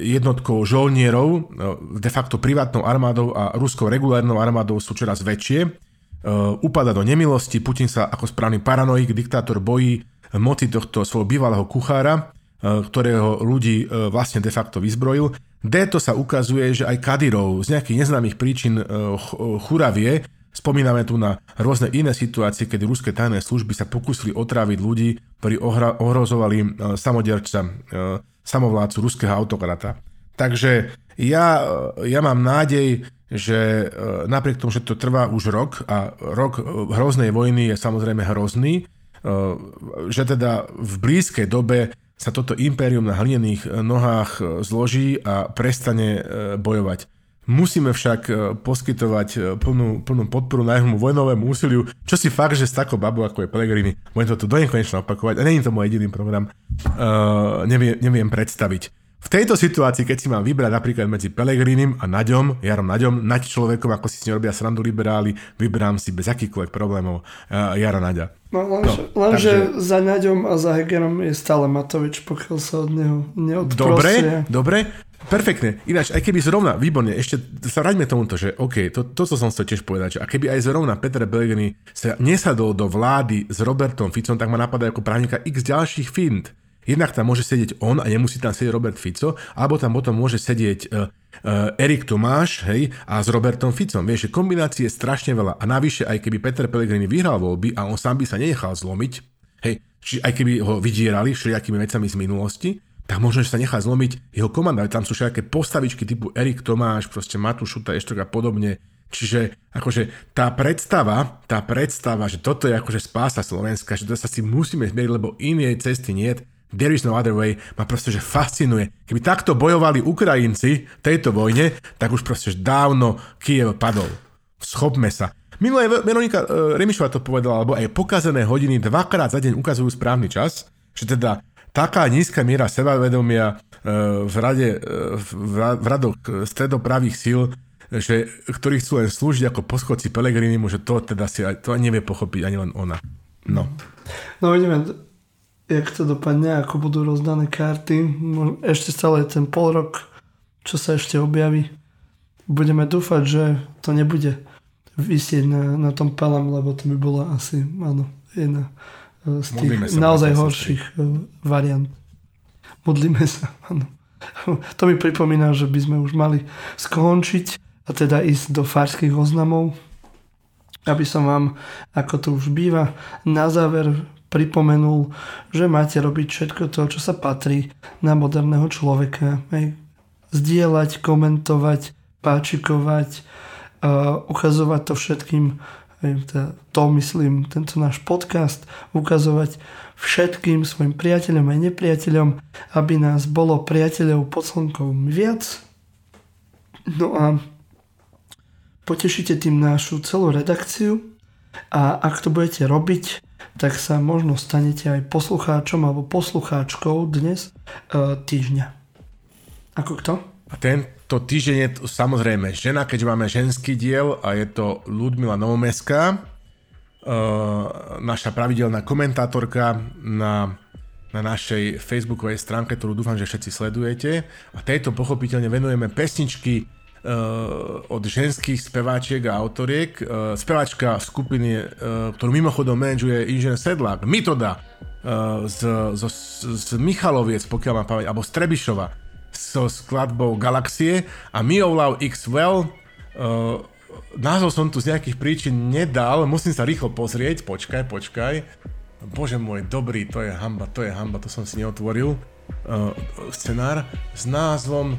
jednotkou žolnierov, de facto privátnou armádou a ruskou regulárnou armádou sú čoraz väčšie. Upada do nemilosti, Putin sa ako správny paranoik, diktátor bojí moci tohto svojho bývalého kuchára, ktorého ľudí vlastne de facto vyzbrojil. to sa ukazuje, že aj Kadyrov z nejakých neznámych príčin churavie, spomíname tu na rôzne iné situácie, kedy ruské tajné služby sa pokúsili otráviť ľudí, ktorí ohrozovali samoderča samovládcu ruského autokrata. Takže ja, ja mám nádej, že e, napriek tomu, že to trvá už rok a rok hroznej vojny je samozrejme hrozný, e, že teda v blízkej dobe sa toto impérium na hlinených nohách zloží a prestane e, bojovať. Musíme však e, poskytovať e, plnú, plnú podporu nájmu vojnovému úsiliu, čo si fakt, že s takou babou ako je Pelegrini, budem to tu do opakovať, a není to môj jediný program, uh, neviem, neviem predstaviť. V tejto situácii, keď si mám vybrať napríklad medzi Pelegrinim a Naďom, Jarom Naďom, Naď človekom, ako si s ním robia srandu liberáli, vyberám si bez akýchkoľvek problémov uh, Jara Naďa. No, lenže, no, lenže takže... za Naďom a za Hegerom je stále Matovič, pokiaľ sa od neho neodprostuje. Dobre, dobre, Perfektne. Ináč, aj keby zrovna, výborne, ešte sa vraťme tomuto, že OK, to, to, co som chcel tiež povedať, že a keby aj zrovna Peter Pellegrini sa nesadol do vlády s Robertom Ficom, tak ma napadá ako právnika x ďalších fint. Jednak tam môže sedieť on a nemusí tam sedieť Robert Fico, alebo tam potom môže sedieť uh, uh, Erik Tomáš, hej, a s Robertom Ficom. Vieš, že kombinácie je strašne veľa. A navyše, aj keby Peter Pellegrini vyhral voľby a on sám by sa nenechal zlomiť, hej, či aj keby ho vydierali všelijakými vecami z minulosti, tak možno, že sa nechá zlomiť jeho komanda. Tam sú všetké postavičky typu Erik Tomáš, proste Matúš Šuta, Eštok a podobne. Čiže akože tá predstava, tá predstava, že toto je akože spása Slovenska, že to sa si musíme zmieriť, lebo inej cesty nie, there is no other way, ma proste že fascinuje. Keby takto bojovali Ukrajinci v tejto vojne, tak už proste dávno Kiev padol. Schopme sa. Minulé Veronika uh, Remišová to povedala, alebo aj pokazené hodiny dvakrát za deň ukazujú správny čas, že teda taká nízka miera sebavedomia e, v, rade, e, v radoch stredopravých síl, že, ktorí chcú len slúžiť ako poschodci Pelegrinimu, že to teda si to nevie pochopiť ani len ona. No. No vidíme, jak to dopadne, ako budú rozdané karty. Ešte stále je ten pol rok, čo sa ešte objaví. Budeme dúfať, že to nebude vysieť na, na tom pelem, lebo to by bola asi, áno, jedna z tých naozaj horších e, variant. Modlíme sa, áno. To mi pripomína, že by sme už mali skončiť a teda ísť do farských oznamov, aby som vám, ako to už býva, na záver pripomenul, že máte robiť všetko to, čo sa patrí na moderného človeka. Hej. Zdieľať, komentovať, páčikovať, uh, ukazovať to všetkým teda to myslím, tento náš podcast, ukazovať všetkým svojim priateľom aj nepriateľom, aby nás bolo priateľov pod slnkou viac. No a potešíte tým našu celú redakciu a ak to budete robiť, tak sa možno stanete aj poslucháčom alebo poslucháčkou dnes e, týždňa. Ako kto? A ten, to týždeň je samozrejme žena, keď máme ženský diel a je to Ludmila Novomeská, uh, naša pravidelná komentátorka na, na našej facebookovej stránke, ktorú dúfam, že všetci sledujete. A tejto pochopiteľne venujeme pesničky od ženských speváčiek a autoriek. Uh, speváčka skupiny, uh, ktorú mimochodom manažuje inžinier Sedlák, Mitoda, z, z, z Michaloviec, pokiaľ mám pamäť, alebo z so skladbou Galaxie a Miolav X Well názov som tu z nejakých príčin nedal, musím sa rýchlo pozrieť, počkaj, počkaj. Bože môj, dobrý, to je hamba, to je hamba, to som si neotvoril. Uh, scenár s názvom,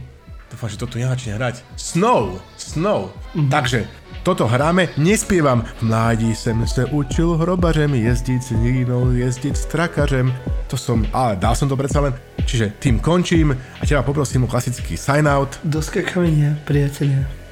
dúfam, že to tu nehačne hrať, Snow, Snow. Mm-hmm. Takže toto hráme, nespievam. V mládí jsem se učil hrobařem, jezdiť s hlínou, jezdiť s trakařem. To som, ale dal som to predsa len. Čiže tým končím a teba poprosím o klasický sign out. Do skakania, priatelia.